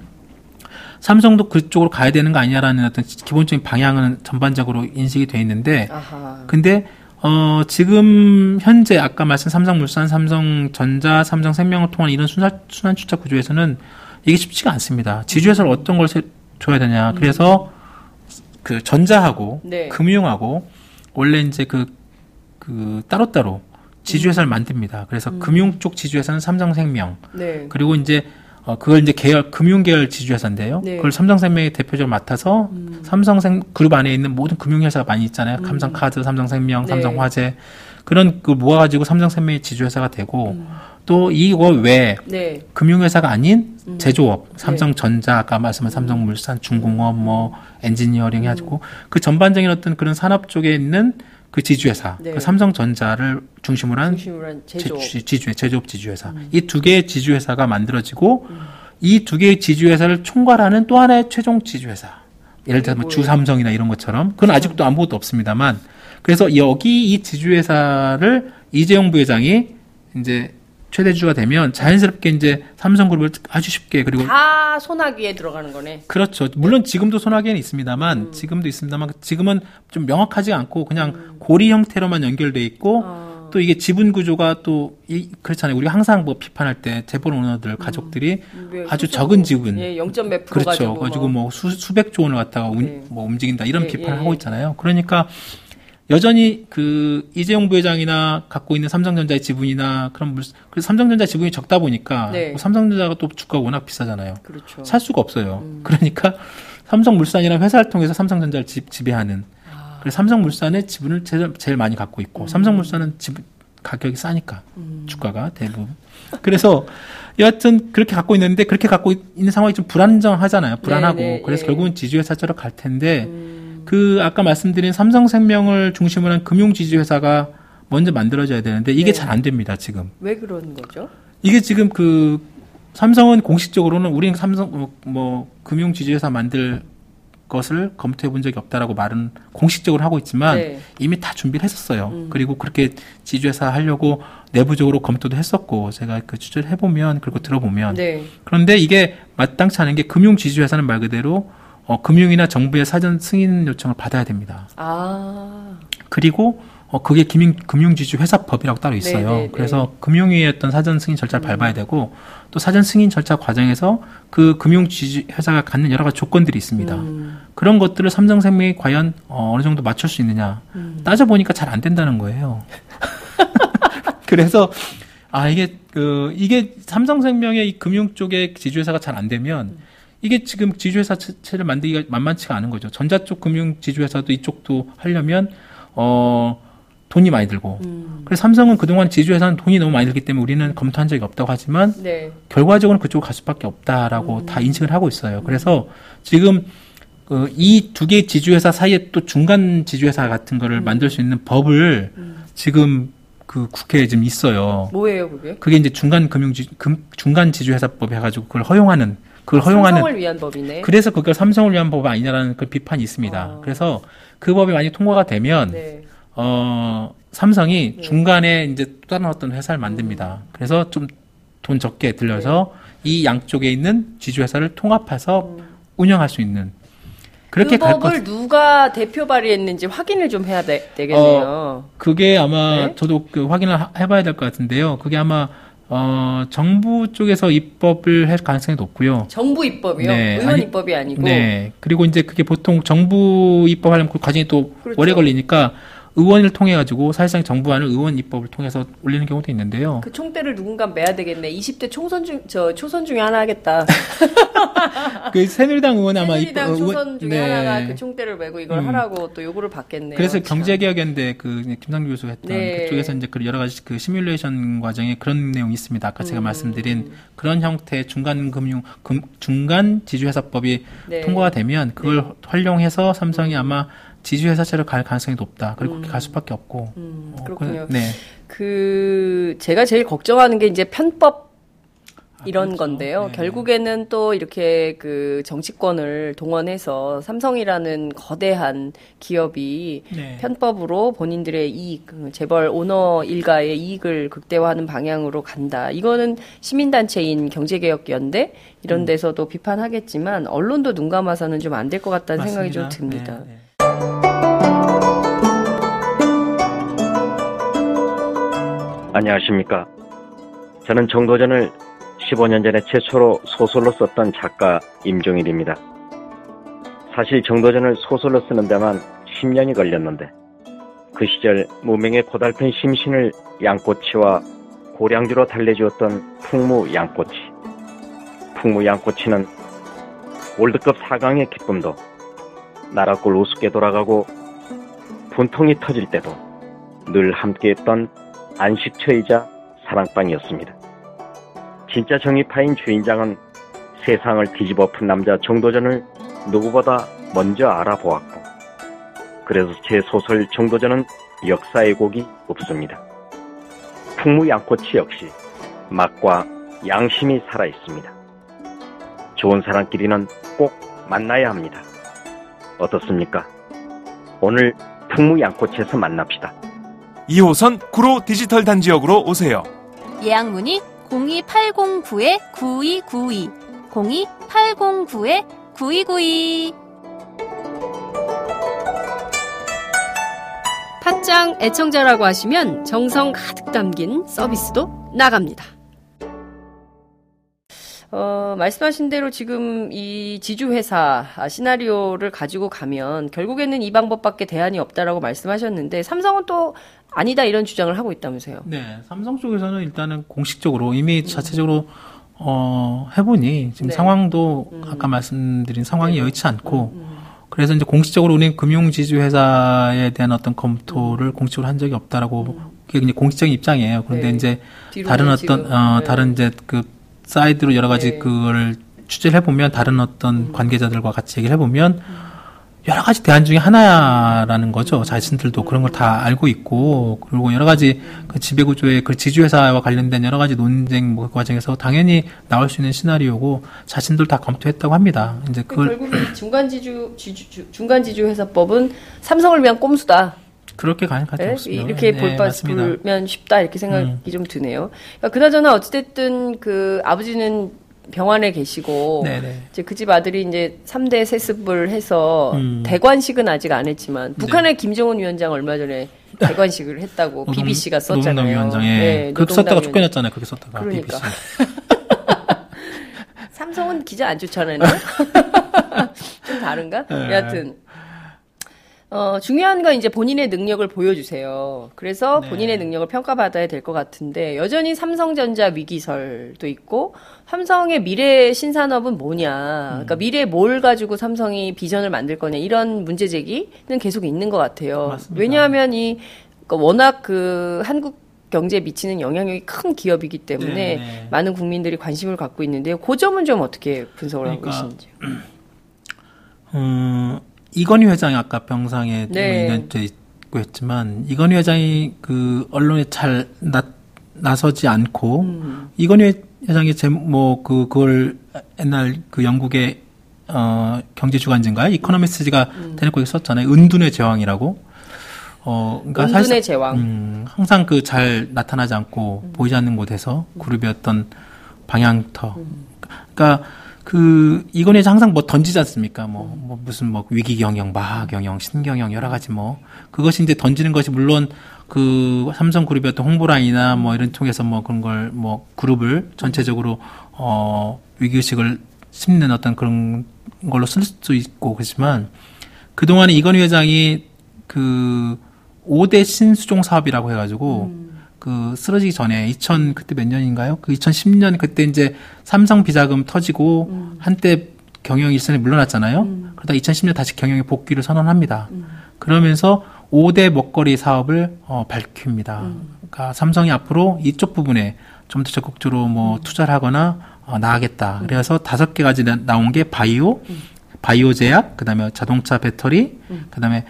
삼성도 그쪽으로 가야 되는 거 아니냐라는 어떤 기본적인 방향은 전반적으로 인식이 돼 있는데 아하. 근데 어 지금 현재 아까 말씀 삼성물산, 삼성전자, 삼성생명을 통한 이런 순환 순환 출자 구조에서는 이게 쉽지가 않습니다. 지주회사를 어떤 걸 세- 줘야 되냐. 그래서 그 전자하고 네. 금융하고 원래 이제 그, 그 따로따로 지주회사를 만듭니다. 그래서 금융 쪽 지주회사는 삼성생명, 네. 그리고 이제 어 그걸 이제 계열 금융 계열 지주회사인데요. 네. 음. 그걸 삼성생명이 대표적으로 맡아서 삼성생 그룹 안에 있는 모든 금융회사가 많이 있잖아요. 삼성카드, 삼성생명, 네. 삼성화재 그런 그 모아가지고 삼성생명이 지주회사가 되고 음. 또 이거 외에 네. 금융회사가 아닌 음. 제조업, 네. 삼성전자, 아까 말씀한 삼성물산, 중공업, 뭐 엔지니어링 해가지고 그 전반적인 어떤 그런 산업 쪽에 있는 그 지주회사, 네. 그 삼성전자를 중심으로 한 중심으로 한 제조. 제, 지주, 제조업 지주회사. 이두 개의 지주회사가 만들어지고 이두 개의 지주회사를 총괄하는 또 하나의 최종 지주회사. 예를 들어서 뭐 뭐예요? 주삼성이나 이런 것처럼 그건 아직도 아무것도 없습니다만 그래서 여기 이 지주회사를 이재용 부회장이 이제 최대주가 되면 자연스럽게 이제 삼성그룹을 아주 쉽게 그리고 다 소나기에 들어가는 거네. 그렇죠. 물론 지금도 손학에는 있습니다만 음. 지금도 있습니다만 지금은 좀 명확하지 않고 그냥 고리 형태로만 연결돼 있고 아. 또 이게 지분 구조가 또 이, 그렇잖아요. 우리가 항상 뭐 비판할 때 재벌 오너들 가족들이 왜 아주 소수- 적은 지분 예, 0. 몇 프로 그렇죠. 가지고, 가지고 뭐 수, 수백 조 원을 갖다가 운- 네. 뭐 움직인다 이런 예, 비판을 예, 하고 예. 있잖아요. 그러니까 여전히 그 이재용 부회장이나 갖고 있는 삼성전자의 지분이나 그런 물, 그 삼성전자 지분이 적다 보니까 네. 뭐 삼성전자가 또 주가가 워낙 비싸잖아요. 그렇죠. 살 수가 없어요. 음. 그러니까 삼성물산이라는 회사를 통해서 삼성전자를 지, 지배하는. 아. 그래서 삼성물산의 지분을 제일, 제일 많이 갖고 있고 음. 삼성물산은 지분 가격이 싸니까 주가가 대부분. 그래서 여하튼 그렇게 갖고 있는데 그렇게 갖고 있는 상황이 좀 불안정하잖아요. 불안하고 네, 네, 그래서 예. 결국은 지주회사처럼 갈 텐데 음, 그 아까 말씀드린 삼성생명을 중심으로 한 금융지주회사가 먼저 만들어져야 되는데 이게 네. 잘안 됩니다 지금. 왜 그런 거죠? 이게 지금 그 삼성은 공식적으로는 우리는 삼성 뭐, 뭐 금융 지주회사 만들 것을 검토해 본 적이 없다라고 말은 공식적으로 하고 있지만 네. 이미 다 준비를 했었어요. 음. 그리고 그렇게 지주회사 하려고 내부적으로 검토도 했었고 제가 그 취재를 해보면 그리고 들어보면 네. 그런데 이게 마땅치 않은 게 금융 지주회사는 말 그대로 어, 금융이나 정부의 사전 승인 요청을 받아야 됩니다. 아, 그리고 어, 그게 금융, 금융지주 회사법이라고 따로 있어요. 네, 네, 네. 그래서 금융위의 어떤 사전 승인 절차를 밟아야 되고 또 사전 승인 절차 과정에서 그 금융지주 회사가 갖는 여러 가지 조건들이 있습니다. 음, 그런 것들을 삼성생명이 과연 어, 어느 정도 맞출 수 있느냐 음. 따져 보니까 잘 안 된다는 거예요. 그래서 아 이게 그 이게 삼성생명의 이 금융 쪽의 지주회사가 잘 안 되면 이게 지금 지주회사 체를 만들기가 만만치가 않은 거죠. 전자 쪽 금융 지주회사도 이쪽도 하려면 어 돈이 많이 들고. 음. 그래서 삼성은 그동안 지주회사는 돈이 너무 많이 들기 때문에 우리는 검토한 적이 없다고 하지만 네. 결과적으로 그쪽으로 갈 수밖에 없다라고 다 인식을 하고 있어요. 그래서 지금 그 이 두 개의 지주회사 사이에 또 중간 지주회사 같은 거를 만들 수 있는 법을 지금 그 국회에 지금 있어요. 뭐예요, 그게? 그게 이제 중간 금융 지 금, 중간 지주회사법 해가지고 그걸 허용하는 그걸 허용하는 삼성을 위한 법이네. 그래서 그걸 삼성을 위한 법 아니냐라는 그 비판이 있습니다. 아. 그래서 그 법이 만약 통과가 되면 네. 어, 삼성이 네. 중간에 이제 또 다른 어떤 회사를 만듭니다. 그래서 좀 돈 적게 들려서 네. 이 양쪽에 있는 지주 회사를 통합해서 음. 운영할 수 있는 그렇게 그갈 것. 법을 누가 대표 발의했는지 확인을 좀 해야 되, 겠네요 그게 아마 네. 저도 그 확인을 하- 해봐야 될 것 같은데요. 그게 아마 어, 정부 쪽에서 입법을 할 가능성이 높고요. 정부 입법이요. 네, 의원 아니- 입법이 아니고. 네. 그리고 이제 그게 보통 정부 입법하려면 그 과정이 또 그렇죠. 오래 걸리니까 의원을 통해 가지고 사실상 정부안을 의원 입법을 통해서 올리는 경우도 있는데요. 그 총대를 누군가 매야 되겠네. 20대 총선 중, 저, 초선 중에 하나 하겠다. 그 새누리당 의원 아마 새누리당 입- 어, 초선 중에 네. 하나가 그 총대를 메고 이걸 음. 하라고 또 요구를 받겠네요. 그래서 참. 경제개혁연대 그 김상규 교수 했던 네. 그쪽에서 이제 그 여러 가지 그 시뮬레이션 과정에 그런 내용이 있습니다. 아까 제가 음. 말씀드린 그런 형태의 중간 금융 금, 중간 지주회사법이 네. 통과가 되면 그걸 활용해서 삼성이 아마 지주회사처럼 갈 가능성이 높다. 그리고 그렇게 음. 갈 수밖에 없고. 음, 어, 그렇군요. 그- 네. 그 제가 제일 걱정하는 게 이제 편법 이런 그렇죠. 건데요. 네. 결국에는 또 이렇게 그 정치권을 동원해서 삼성이라는 거대한 기업이 네. 편법으로 본인들의 이익, 그 재벌 오너 일가의 이익을 극대화하는 방향으로 간다. 이거는 시민단체인 경제개혁연대 이런 음. 데서도 비판하겠지만 언론도 눈 감아서는 좀 안 될 것 같다는 생각이 좀 맞습니다. 듭니다. 네, 네. 안녕하십니까. 저는 정도전을 15년 전에 최초로 소설로 썼던 작가 임종일입니다. 사실 정도전을 소설로 쓰는 데만 10년이 걸렸는데 그 시절 무명의 고달픈 심신을 양꼬치와 고량주로 달래주었던 풍무 양꼬치. 풍무 양꼬치는 월드컵 4강의 기쁨도 나라골 우습게 돌아가고 분통이 터질 때도 늘 함께했던 안식처이자 사랑방이었습니다. 진짜 정의파인 주인장은 세상을 뒤집어 푼 남자 정도전을 누구보다 먼저 알아보았고 그래서 제 소설 정도전은 역사의 곡이 없습니다. 풍무양코치 역시 맛과 양심이 살아 있습니다. 좋은 사람끼리는 꼭 만나야 합니다. 어떻습니까? 오늘 풍무양코치에서 만납시다. 2호선 구로 디지털 단지역으로 오세요. 예약 문의 02809-9292 02809-9292 팟짱 애청자라고 하시면 정성 가득 담긴 서비스도 나갑니다. 어, 말씀하신 대로 지금 이 지주회사 아, 시나리오를 가지고 가면 결국에는 이 방법밖에 대안이 없다라고 말씀하셨는데 삼성은 또 아니다 이런 주장을 하고 있다면서요. 네, 삼성 쪽에서는 일단은 공식적으로 이미 자체적으로 어, 해보니 지금 네. 상황도 아까 말씀드린 상황이 여의치 않고 그래서 이제 공식적으로 우리는 금융지주 회사에 대한 어떤 검토를 공식적으로 한 적이 없다라고 그게 이제 공식적인 입장이에요. 그런데 네. 이제 다른 어떤 지금, 어 네. 다른 이제 그 사이드로 여러 가지 네. 그걸 취재를 해보면 다른 어떤 음. 관계자들과 같이 얘기를 해보면 여러 가지 대안 중에 하나라는 거죠. 자신들도 그런 걸 다 알고 있고 그리고 여러 가지 그 지배구조의 그 지주회사와 관련된 여러 가지 논쟁 뭐 과정에서 당연히 나올 수 있는 시나리오고 자신들 다 검토했다고 합니다. 이제 그걸 결국 이 중간 지주 지주, 주- 중간 지주 회사법은 삼성을 위한 꼼수다. 그렇게 가능할 것 네? 이렇게 네, 볼바 맞습니다. 음. 불면 쉽다 이렇게 생각이 좀 드네요. 그러니까 그나저나 어찌됐든 그 아버지는 병원에 계시고 네네. 이제 그 집 아들이 이제 3대 세습을 해서 음. 대관식은 아직 안 했지만 북한의 김정은 위원장 얼마 전에 대관식을 했다고 노동- BBC가 썼잖아요. 노동당 위원장에 네, 그렇게 썼다가 쫓겨났잖아요. 그렇게 썼다가 그러니까. 삼성은 기자 안 쫓아내나? 좀 다른가? 네. 여하튼 어, 중요한 건 이제 본인의 능력을 보여주세요. 그래서 네. 본인의 능력을 평가받아야 될 것 같은데, 여전히 삼성전자 위기설도 있고, 삼성의 미래 신산업은 뭐냐. 그러니까 미래에 뭘 가지고 삼성이 비전을 만들 거냐. 이런 문제 제기는 계속 있는 것 같아요. 맞습니다. 왜냐하면 이, 그러니까 워낙 그 한국 경제에 미치는 영향력이 큰 기업이기 때문에 네, 네. 많은 국민들이 관심을 갖고 있는데요. 그 점은 좀 어떻게 분석을 하고 그러니까 계시는지. 음, 이건희 회장이 아까 병상에 네. 연재 있고 했지만 이건희 회장이 그 언론에 잘 나, 나서지 않고 음. 이건희 회장이 제뭐 그 그걸 옛날 그 영국의 어 경제 주간지인가요? 이코노미스트가 대놓고 썼잖아요. 은둔의 제왕이라고. 어, 그러니까 음. 은둔의 사실상- 제왕. 음, 항상 그 잘 나타나지 않고 보이지 않는 곳에서 그룹의 어떤 방향터. 그러니까 그 회장 항상 뭐 던지지 않습니까? 뭐, 뭐 무슨 뭐 위기 경영, 마하 경영, 신경영 여러 가지 뭐 그것이 이제 던지는 것이 물론 그 삼성 그룹의 어떤 홍보라인이나 뭐 이런 통해서 뭐 그런 걸 뭐 그룹을 전체적으로 어 위기 의식을 심는 어떤 그런 걸로 쓸 수도 있고 그렇지만 그동안에 이건희 회장이 그 5대 신수종 사업이라고 해가지고 그 쓰러지기 전에 2000 그때 몇 년인가요? 그 2010년 그때 이제 삼성 비자금 터지고 한때 경영 일선에 물러났잖아요. 그러다 2010년 다시 경영에 복귀를 선언합니다. 그러면서 5대 먹거리 사업을 어, 밝힙니다. 그러니까 삼성이 앞으로 이쪽 부분에 좀 더 적극적으로 뭐 투자를 하거나 어, 나가겠다. 그래서 다섯 개 가지 나- 나온 게 바이오, 바이오 제약, 그다음에 자동차 배터리, 그다음에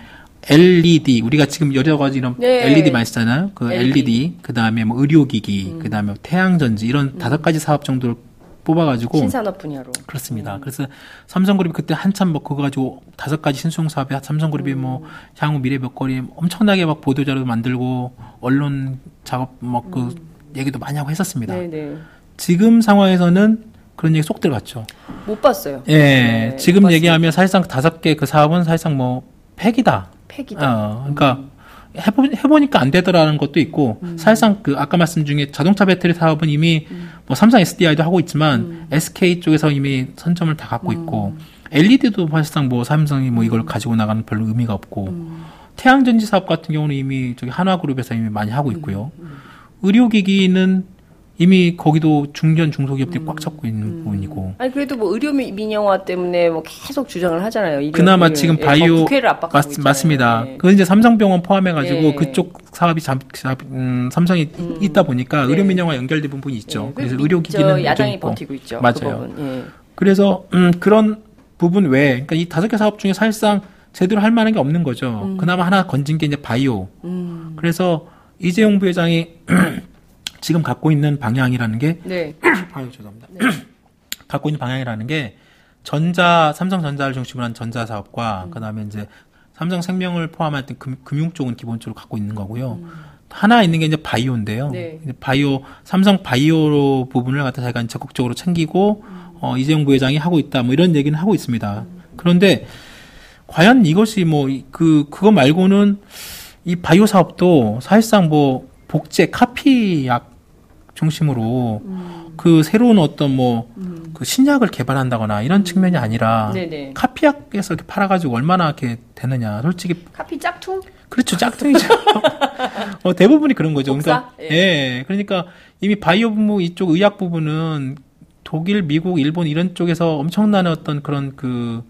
LED 우리가 지금 여러 가지 이런 네. LED 많이 쓰잖아요. 그 LED. LED, 그다음에 뭐 의료기기, 그다음에 태양전지 이런 다섯 가지 사업 정도를 뽑아가지고 신산업 분야로. 그렇습니다. 그래서 삼성그룹이 그때 한참 뭐 그거 가지고 다섯 가지 신수종 사업에 삼성그룹이 뭐 향후 미래 먹거리 엄청나게 막 보도 자료 만들고 언론 작업 막그 얘기도 많이 하고 했었습니다. 네네. 지금 상황에서는 그런 얘기 쏙 들어갔죠. 못 봤어요. 예, 네, 지금 못 얘기하면 사실상 다섯 개 그 사업은 사실상 뭐 폐기다. 폐기다. 어, 그러니까 해보, 해보니까 안 되더라는 것도 있고 사실상 그 아까 말씀 중에 자동차 배터리 사업은 이미 뭐 삼성 SDI도 하고 있지만 SK 쪽에서 이미 선점을 다 갖고 있고 LED도 사실상 뭐 삼성이 뭐 이걸 가지고 나가는 별로 의미가 없고 태양전지 사업 같은 경우는 이미 저기 한화그룹에서 이미 많이 하고 있고요. 의료기기는 이미 거기도 중견 중소기업들이 꽉 잡고 있는 부분이고 아니 그래도 뭐 의료 미- 민영화 때문에 뭐 계속 주장을 하잖아요. 그나마 지금 예, 바이오 국회를 압박하고 맞, 있잖아요. 맞습니다. 예. 그 이제 삼성병원 포함해가지고 예. 그쪽 사업이 잠, 잠- 음, 삼성이 있다 보니까 네. 의료 민영화 연결된 부분이 있죠. 예, 그래서 그 의료 기기는 저 야당이. 버티고 있죠. 맞아요. 그 부분. 예. 그래서 음, 그런 부분 외에 그러니까 이 다섯 개 사업 중에 사실상 제대로 할 만한 게 없는 거죠. 그나마 하나 건진 게 이제 바이오. 음. 그래서 이재용 부회장이 지금 갖고 있는 방향이라는 게 네. 아유 죄송합니다. 갖고 있는 방향이라는 게 전자 삼성전자를 중심으로 한 전자 사업과 그다음에 이제 삼성생명을 포함한 금, 금융 쪽은 기본적으로 갖고 있는 거고요. 하나 있는 게 이제 바이오인데요. 네. 바이오 삼성 바이오 부분을 갖다 자기가 적극적으로 챙기고 어, 이재용 부회장이 하고 있다 뭐 이런 얘기는 하고 있습니다. 그런데 과연 이것이 뭐 그 그거 말고는 이 바이오 사업도 사실상 뭐 복제 카피약 중심으로 그 새로운 어떤 뭐 그 신약을 개발한다거나 이런 측면이 아니라 네네. 카피약에서 이렇게 팔아가지고 얼마나 이렇게 되느냐. 솔직히 카피 짝퉁? 그렇죠. 짝퉁이죠. 어, 대부분이 그런 거죠. 복사? 그러니까 예. 그러니까 이미 바이오 부분 이쪽 의약 부분은 독일 미국 일본 이런 쪽에서 엄청난 어떤 그런 그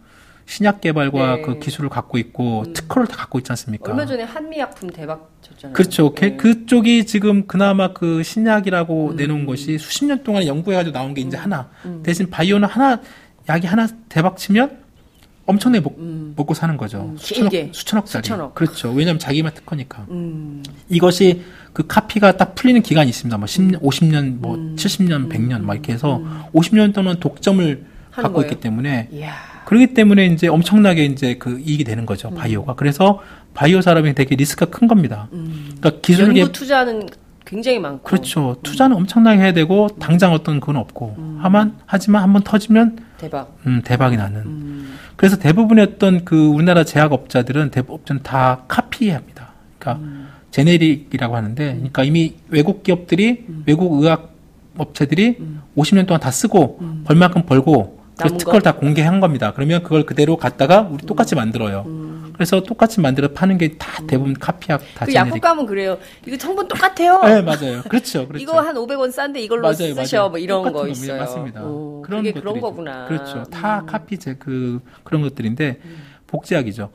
신약 개발과 네. 그 기술을 갖고 있고 특허를 다 갖고 있지 않습니까 얼마 전에 한미약품 대박 쳤잖아요. 그렇죠. 네. 그- 그쪽이 지금 그나마 그 신약이라고 내놓은 것이 수십 년 동안 연구해가지고 나온 게 이제 하나. 대신 바이오는 하나, 약이 하나 대박 치면 엄청나게 먹, 먹고 사는 거죠. 음, 수천억. 수천억짜리. 수천억. 그렇죠. 왜냐하면 자기만 특허니까. 음. 이것이 그 카피가 딱 풀리는 기간이 있습니다. 뭐 10년, 50년, 뭐 70년, 100년 막 이렇게 해서 50년 동안 독점을 갖고 거예요? 있기 때문에 이야. 그렇기 때문에 이제 엄청나게 이제 그 이익이 되는 거죠. 바이오가. 그래서 바이오 사람이 되게 리스크가 큰 겁니다. 그러니까 기술 개 연구 투자는 굉장히 많고. 그렇죠. 투자는 엄청나게 해야 되고 당장 어떤 그건 없고. 하만 하지만 한번 터지면 대박. 음, 대박이 나는. 음. 그래서 대부분의 어떤 그 우리나라 제약업자들은 대부분 다 카피합니다. 그러니까 음. 제네릭이라고 하는데, 그러니까 이미 외국 기업들이 외국 의학 업체들이 50년 동안 다 쓰고 벌 만큼 벌고 그 음. 특허를 거? 다 공개한 겁니다. 그러면 그걸 그대로 갖다가 우리 똑같이 만들어요. 음. 그래서 똑같이 만들어 파는 게 다 대부분 카피약 다그 제네릭. 약국 가면 그래요. 이거 성분 똑같아요. 네, 맞아요. 그렇죠. 그렇죠. 이거 한 500원 싼데 이걸로 맞아요, 쓰셔. 맞아요. 뭐 이런 거. 있어요. 맞습니다. 오, 그런 그게 그런. 거구나. 음. 그렇죠. 다 카피 제 그 그런 것들인데 복제약이죠.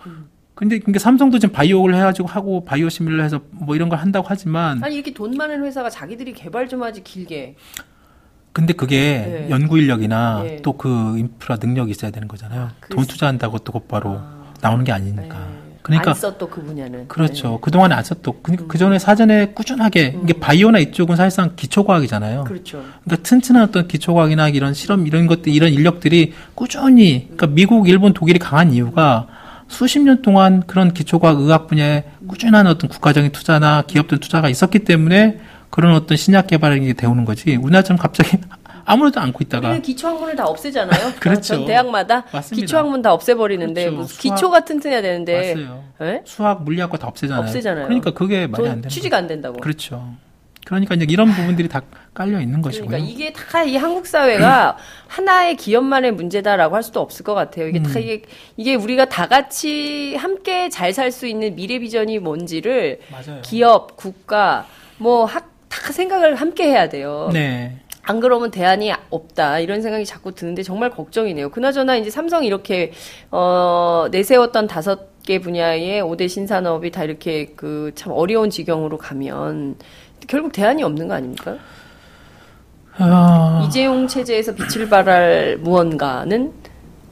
근데 그게 삼성도 지금 바이오를 해가지고 하고 바이오 시밀러 해서 뭐 이런 걸 한다고 하지만 아니 이렇게 돈 많은 회사가 자기들이 개발 좀 하지 길게. 근데 그게 네. 연구 인력이나 네. 또그 인프라 능력이 있어야 되는 거잖아요. 그돈 투자한다고 또 곧바로 나오는 게 아니니까. 그러니까 안써 또그 분야는. 그렇죠. 네. 그동안에 안 썼던 그러니까 그 전에 사전에 꾸준하게 이게 바이오나 이쪽은 사실상 기초과학이잖아요. 그렇죠. 그러니까 튼튼한 어떤 기초과학이나 이런 실험 이런 것들 이런 인력들이 꾸준히 그러니까 미국, 일본, 독일이 강한 이유가 수십 년 동안 그런 기초과학 의학 분야에 꾸준한 어떤 국가적인 투자나 기업들 투자가 있었기 때문에 그런 어떤 신약 개발이 되오는 거지. 우리나라처럼 갑자기 아무래도 않고 있다가 우리는 기초 학문을 다 없애잖아요. 그렇죠. 전 대학마다 맞습니다. 기초 학문 다 없애버리는데 그렇죠. 수학- 기초가 튼튼해야 되는데. 예? 수학, 물리학과 다 없애잖아요. 없애잖아요. 그러니까 그게 말이 안돈 되는 취지가 안 된다고. 그렇죠. 그러니까 이제 이런 부분들이 다 깔려 있는 것이고요. 그러니까 이게 다 이 한국 사회가 하나의 기업만의 문제다라고 할 수도 없을 것 같아요. 이게 음. 다 이게 이게 우리가 다 같이 함께 잘 살 수 있는 미래 비전이 뭔지를 맞아요. 기업, 국가 뭐다 생각을 함께 해야 돼요. 네. 안 그러면 대안이 없다 이런 생각이 자꾸 드는데 정말 걱정이네요. 그나저나 이제 삼성이 이렇게 어 내세웠던 다섯 개 분야의 5대 신산업이 다 이렇게 그 참 어려운 지경으로 가면 결국 대안이 없는 거 아닙니까? 아, 이재용 체제에서 빛을 발할 무언가는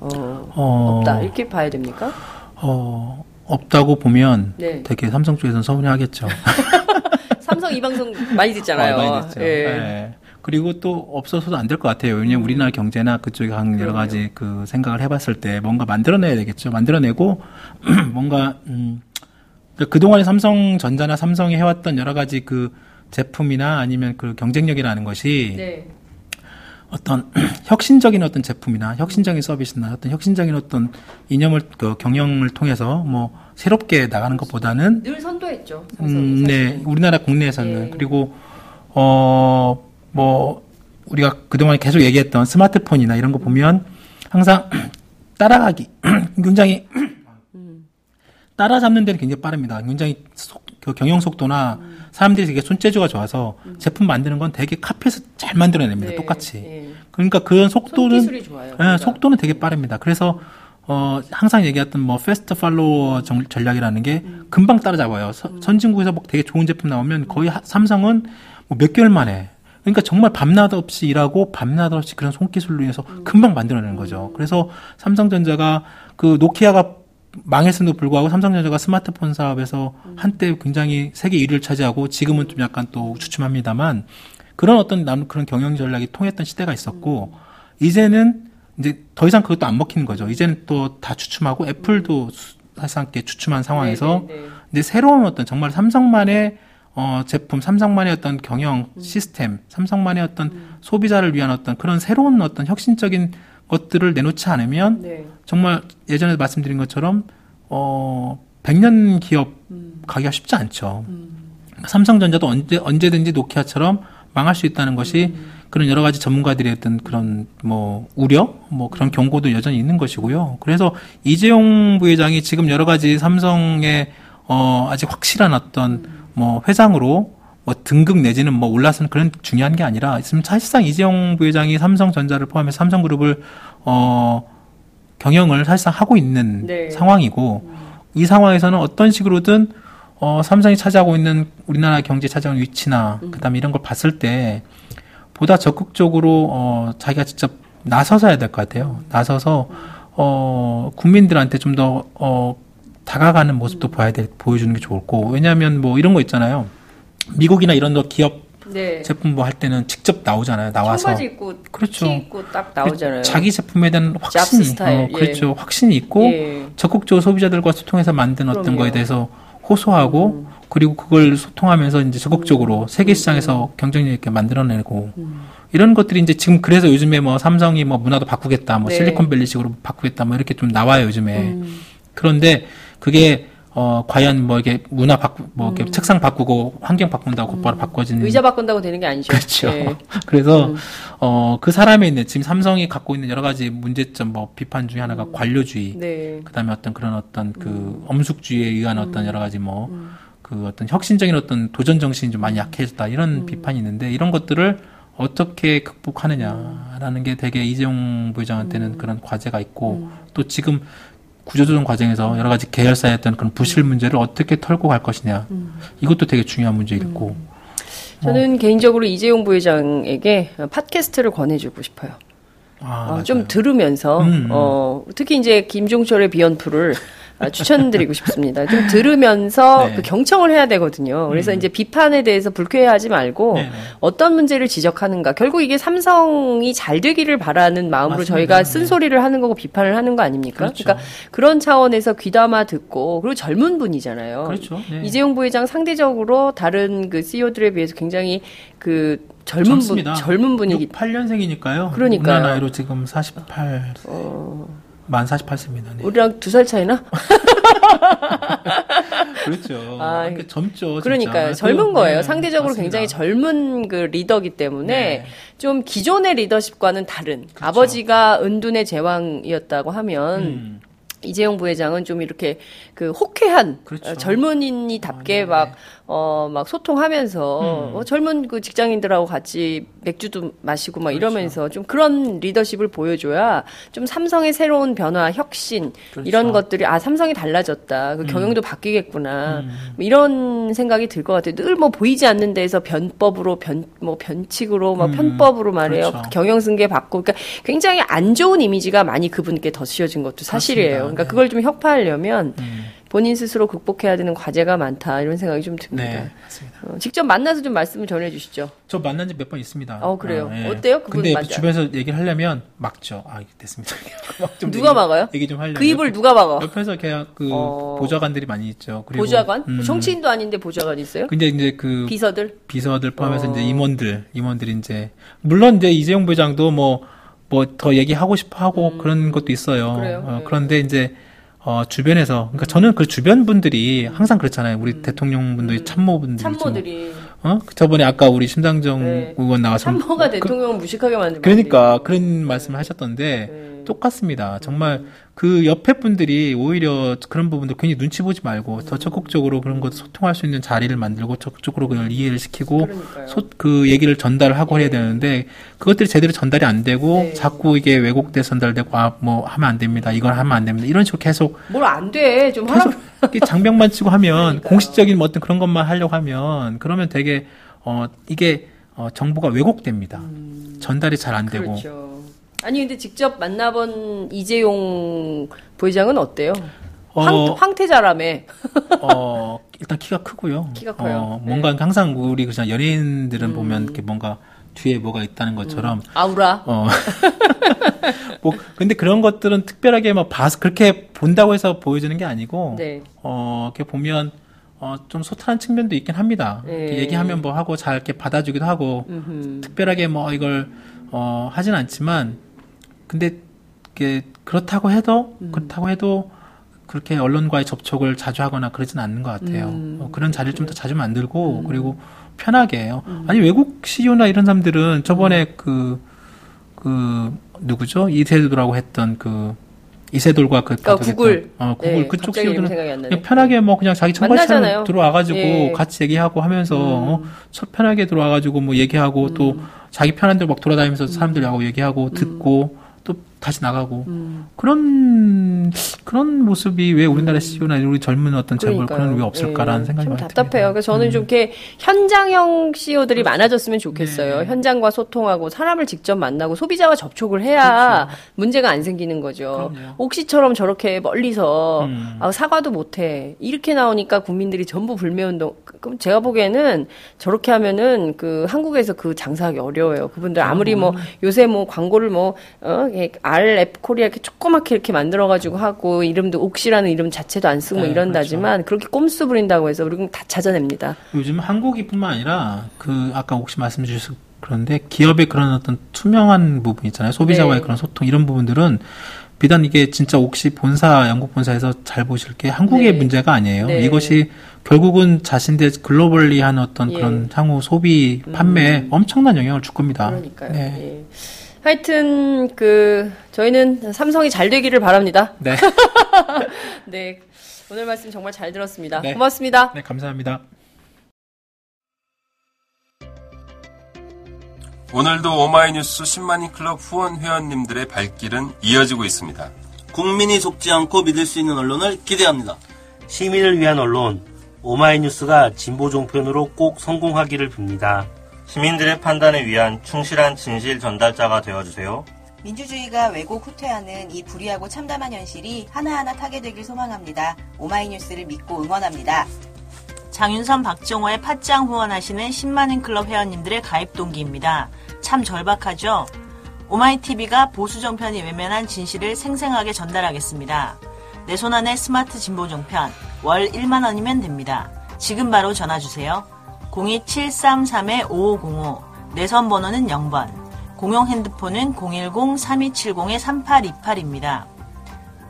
어, 어, 없다 이렇게 봐야 됩니까? 어, 없다고 보면 네. 되게 삼성 쪽에서는 서운해하겠죠. 삼성 이 방송 많이 듣잖아요. 어, 많이 됐죠. 예. 예. 그리고 또 없어서도 안 될 것 같아요. 왜냐면 우리나라 경제나 그쪽에 한 여러 음. 가지 그 생각을 해봤을 때 뭔가 만들어내야 되겠죠. 만들어내고 뭔가 음, 그동안에 삼성전자나 삼성이 해왔던 여러 가지 그 제품이나 아니면 그 경쟁력이라는 것이 네. 어떤 혁신적인 어떤 제품이나 혁신적인 서비스나 어떤 혁신적인 어떤 이념을 그 경영을 통해서 뭐 새롭게 나가는 것보다는 늘 선도했죠. 음, 네. 우리나라 국내에서는 예. 그리고 어 뭐 우리가 그동안 계속 얘기했던 스마트폰이나 이런 거 보면 항상 따라가기 굉장히 음. 따라잡는 데는 굉장히 빠릅니다. 굉장히 속, 그 경영 속도나 사람들이 되게 손재주가 좋아서 제품 만드는 건 되게 카피해서 잘 만들어냅니다. 네, 똑같이. 예. 그러니까 그런 속도는 좋아요. 예, 우리가. 속도는 되게 빠릅니다. 그래서 어 항상 얘기했던 뭐 패스트 팔로워 정- 전략이라는 게 금방 따라잡아요. 서- 선진국에서 막 되게 좋은 제품 나오면 거의 하- 삼성은 뭐 몇 개월 만에 그러니까 정말 밤낮 없이 일하고 밤낮 없이 그런 손기술로 인해서 금방 만들어내는 거죠. 그래서 삼성전자가 그 노키아가 망했음에도 불구하고 삼성전자가 스마트폰 사업에서 한때 굉장히 세계 1위를 차지하고 지금은 좀 약간 또 주춤합니다만 그런 어떤 남 그런 경영 전략이 통했던 시대가 있었고 이제는 이제 더 이상 그것도 안 먹히는 거죠. 이제는 또 다 주춤하고 애플도 수- 사실상 이렇게 주춤한 상황에서 네, 네, 네. 이제 새로운 어떤 정말 삼성만의 어 제품, 삼성만의 어떤 경영 음. 시스템, 삼성만의 어떤 소비자를 위한 어떤 그런 새로운 어떤 혁신적인 것들을 내놓지 않으면 네. 정말 예전에 말씀드린 것처럼 어 100년 기업 음. 가기가 쉽지 않죠. 삼성전자도 언제 언제든지 노키아처럼 망할 수 있다는 것이 음. 그런 여러 가지 전문가들의 어떤 그런 뭐 우려, 뭐 그런 경고도 여전히 있는 것이고요. 그래서 이재용 부회장이 지금 여러 가지 삼성의 어 아직 확실한 어떤 뭐 회장으로 뭐 등급 내지는 뭐 올라서는 그런 중요한 게 아니라 지금 사실상 이재용 부회장이 삼성전자를 포함해서 삼성그룹을 어 경영을 사실상 하고 있는 네. 상황이고 이 상황에서는 어떤 식으로든 어 삼성이 차지하고 있는 우리나라 경제 차지하는 위치나 그다음에 이런 걸 봤을 때 보다 적극적으로 어 자기가 직접 나서서 해야 될 것 같아요. 나서서 어 국민들한테 좀 더 어 다가가는 모습도 보여야 될 보여주는 게 좋을 거고 왜냐하면 뭐 이런 거 있잖아요. 미국이나 이런 거 기업 네. 제품 뭐 할 때는 직접 나오잖아요. 나와서 청바지 입고 그렇죠. 티 입고 딱 나오잖아요. 자기 제품에 대한 확신이 어, 예. 그렇죠. 확신이 있고 예. 적극적으로 소비자들과 소통해서 만든 어떤 그럼요. 거에 대해서 호소하고 그리고 그걸 소통하면서 이제 적극적으로 세계 시장에서 경쟁력 있게 만들어내고 이런 것들이 이제 지금 그래서 요즘에 뭐 삼성이 뭐 문화도 바꾸겠다 뭐 네. 실리콘밸리식으로 바꾸겠다 뭐 이렇게 좀 나와요 요즘에 음. 그런데 그게 어 과연 뭐 이게 문화 바꾸 뭐 이렇게 책상 바꾸고 환경 바꾼다고 곧바로 바꿔지는 음. 의자 바꾼다고 되는 게 아니죠. 그렇죠. 예. 그래서 어그 사람에 있는 지금 삼성이 갖고 있는 여러 가지 문제점 뭐 비판 중에 하나가 관료주의, 네. 그 다음에 어떤 그런 어떤 그 엄숙주의에 의한 어떤 여러 가지 뭐 그 어떤 혁신적인 어떤 도전 정신이 좀 많이 약해졌다 이런 비판이 있는데 이런 것들을 어떻게 극복하느냐라는 게 되게 이재용 부회장한테는 그런 과제가 있고 또 지금 구조조정 과정에서 여러 가지 계열사의 어떤 그런 부실 문제를 어떻게 털고 갈 것이냐. 이것도 되게 중요한 문제이고. 저는 개인적으로 이재용 부회장에게 팟캐스트를 권해주고 싶어요. 아, 어. 좀 들으면서 음, 음. 어, 특히 이제 김종철의 비언프를 아, 추천드리고 싶습니다. 좀 들으면서 네. 그 경청을 해야 되거든요. 그래서 이제 비판에 대해서 불쾌해하지 말고 네네. 어떤 문제를 지적하는가. 결국 이게 삼성이 잘 되기를 바라는 마음으로 맞습니다. 저희가 네. 쓴소리를 하는 거고 비판을 하는 거 아닙니까? 그렇죠. 러니까 그런 차원에서 귀담아 듣고 그리고 젊은 분이잖아요. 그렇죠. 네. 이재용 부회장 상대적으로 다른 그 CEO들에 비해서 굉장히 그 젊은 젊습니다. 분 젊은 분이기 8년생이니까요. 그러니까요. 우리나라 나이로 지금 48, 만 48세입니다. 네. 우리랑 두 살 차이나? 그렇죠. 아, 젊죠. 그러니까요. 젊은 그, 거예요. 네, 상대적으로 맞습니다. 굉장히 젊은 그 리더기 때문에 네. 좀 기존의 리더십과는 다른 그렇죠. 아버지가 은둔의 제왕이었다고 하면 음, 이재용 부회장은 좀 이렇게 그 호쾌한 그렇죠. 어, 젊은이답게 아, 네, 막 어, 막 소통하면서 음. 어, 젊은 그 직장인들하고 같이 맥주도 마시고 막 그렇죠. 이러면서 좀 그런 리더십을 보여줘야 좀 삼성의 새로운 변화, 혁신 그렇죠. 이런 것들이 아 삼성이 달라졌다, 그 경영도 바뀌겠구나 음. 뭐 이런 생각이 들 것 같아요. 늘 뭐 보이지 않는 데에서 변법으로 변 뭐 변칙으로 뭐 음. 편법으로 말해요. 그렇죠. 경영 승계 받고 그러니까 굉장히 안 좋은 이미지가 많이 그분께 덧씌워진 것도 사실이에요. 그러니까 네. 그걸 좀 혁파하려면 음, 본인 스스로 극복해야 되는 과제가 많다 이런 생각이 좀 듭니다. 네, 맞습니다. 어, 직접 만나서 좀 말씀을 전해주시죠. 저 만난 지 몇 번 있습니다. 어, 그래요? 아, 어때요? 그분 근데 맞아- 주변에서 얘기를 하려면 막죠. 아, 됐습니다. 막좀 누가 얘기- 막아요? 얘기 좀 하려면. 그 입을 누가 막아? 옆에서 그냥 그 어. 보좌관들이 많이 있죠. 그리고 보좌관? 음, 정치인도 아닌데 보좌관 있어요? 근데 이제 그 비서들? 비서들 포함해서 어. 이제 임원들, 임원들이 이제 물론 이제 이재용 부회장도 뭐 뭐 더 얘기하고 싶어 하고 그런 것도 있어요. 음. 그래요? 어, 네. 그런데 이제 어 주변에서 그러니까 저는 그 주변 분들이 항상 그렇잖아요. 우리 대통령 분들이 참모분들이 좀, 음. 참모들이 어 저번에 아까 우리 심상정 네. 의원 나와서 참모가 그- 대통령 무식하게 만들면 그러니까. 그런 말씀을 하셨던데 네. 똑같습니다. 정말 그 옆에 분들이 오히려 그런 부분도 괜히 눈치 보지 말고 더 적극적으로 그런 것 소통할 수 있는 자리를 만들고 적극적으로 그걸 이해를 시키고. 소, 그 얘기를 전달하고 해야 되는데 그것들이 제대로 전달이 안 되고 네. 자꾸 이게 왜곡돼 전달되고 아 뭐 하면 안 됩니다. 이건 하면 안 됩니다. 이런 식으로 계속 뭘 안 돼. 좀 계속 하라. 장벽만 치고 하면 그러니까요. 공식적인 뭐 어떤 그런 것만 하려고 하면 그러면 되게 어 이게 어 정보가 왜곡됩니다. 전달이 잘 안 되고 그렇죠. 아니 근데 직접 만나본 이재용 부회장은 어때요? 어, 황, 황태자라며. 어, 일단 키가 크고요. 키가 커요. 네. 음. 어, 뭔가 항상 우리 그냥 연예인들은 보면 이렇게 뭔가 뒤에 뭐가 있다는 것처럼 아우라. 어. 뭐 근데 그런 것들은 특별하게 뭐 봐서 그렇게 본다고 해서 보여주는 게 아니고 네. 어, 이렇게 보면 어, 좀 소탈한 측면도 있긴 합니다. 네. 얘기하면 뭐 하고 잘 이렇게 받아주기도 하고 음흠. 특별하게 뭐 이걸 어, 하진 않지만 근데 이게 그렇다고 해도 음. 그렇다고 해도 그렇게 언론과의 접촉을 자주 하거나 그러진 않는 것 같아요. 음. 어, 그런 자리를 좀 더 자주 만들고 그리고 편하게 해요. 아니 외국 CEO나 이런 사람들은 저번에 음. 그, 그 누구죠 이세돌하고 했던 그 이세돌과 그 그러니까 구글. 어 구글 네, 그쪽 CEO들은 편하게 뭐 그냥 자기 청바지처럼. 들어와가지고 예. 같이 얘기하고 하면서 어, 서- 편하게 들어와가지고 뭐 얘기하고 음. 또 자기 편한 대로 막 돌아다니면서 사람들하고 얘기하고 듣고 또 다시 나가고 음. 그런 그런 모습이 왜 우리나라 CEO나 우리 젊은 어떤 재벌. 그런 왜 없을까라는 예, 생각이 좀 많이 답답해요. 듭니다. 그래서 저는 음. 좀 이렇게 현장형 CEO들이 많아졌으면 좋겠어요. 네. 현장과 소통하고 사람을 직접 만나고 소비자와 접촉을 해야 문제가 안 생기는 거죠. 그럼요. 옥시처럼 저렇게 멀리서 음. 아, 사과도 못해 이렇게 나오니까 국민들이 전부 불매운동. 그럼 제가 보기에는 저렇게 하면은 그 한국에서 그 장사하기 어려워요. 그분들 아무리 뭐 요새 뭐 광고를 뭐 어, RF 코리아 이렇게 조그맣게 이렇게 만들어가지고 하고 이름도 옥시라는 이름 자체도 안 쓰고 뭐 네, 이런다지만 그렇게 꼼수 부린다고 해서 우리는 다 찾아냅니다. 요즘 한국이뿐만 아니라 그 아까 혹시 말씀 주셔서 그런데 기업의 그런 어떤 투명한 부분 있잖아요. 소비자와의 네. 그런 소통 이런 부분들은 비단 이게 진짜 혹시 본사 영국 본사에서 잘 보실 게 한국의 네. 문제가 아니에요. 네. 이것이 결국은 자신들 글로벌리한 어떤 예. 음. 그런 향후 소비 판매에 엄청난 영향을 줄 겁니다. 그러니까요. 네. 예. 하여튼 그 저희는 삼성이 잘 되기를 바랍니다. 네. 네. 오늘 말씀 정말 잘 들었습니다. 네. 고맙습니다. 네, 감사합니다. 오늘도 오마이뉴스 10만인 클럽 후원 회원님들의 발길은 이어지고 있습니다. 국민이 속지 않고 믿을 수 있는 언론을 기대합니다. 시민을 위한 언론 오마이뉴스가 진보 종편으로 꼭 성공하기를 빕니다. 시민들의 판단에 위한 충실한 진실 전달자가 되어주세요. 민주주의가 왜곡 후퇴하는 이 불의하고 참담한 현실이 하나하나 타개되길 소망합니다. 오마이뉴스를 믿고 응원합니다. 장윤선 박정호의 팟짱 후원하시는 10만인 클럽 회원님들의 가입 동기입니다. 참 절박하죠? 오마이TV가 보수 정편이 외면한 진실을 생생하게 전달하겠습니다. 내 손 안에 스마트 진보 정편 월 1만 원이면 됩니다. 지금 바로 전화 주세요. 02733-5505 내선 번호는 0번 공용 핸드폰은 010-3270-3828입니다.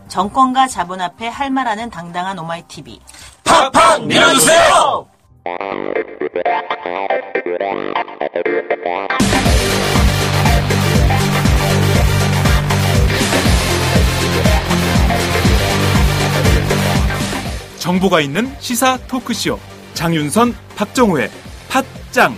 정권과 자본 앞에 할 말하는 당당한 오마이TV 팍팍 밀어주세요! 정보가 있는 시사 토크쇼 장윤선 박정호의 팟짱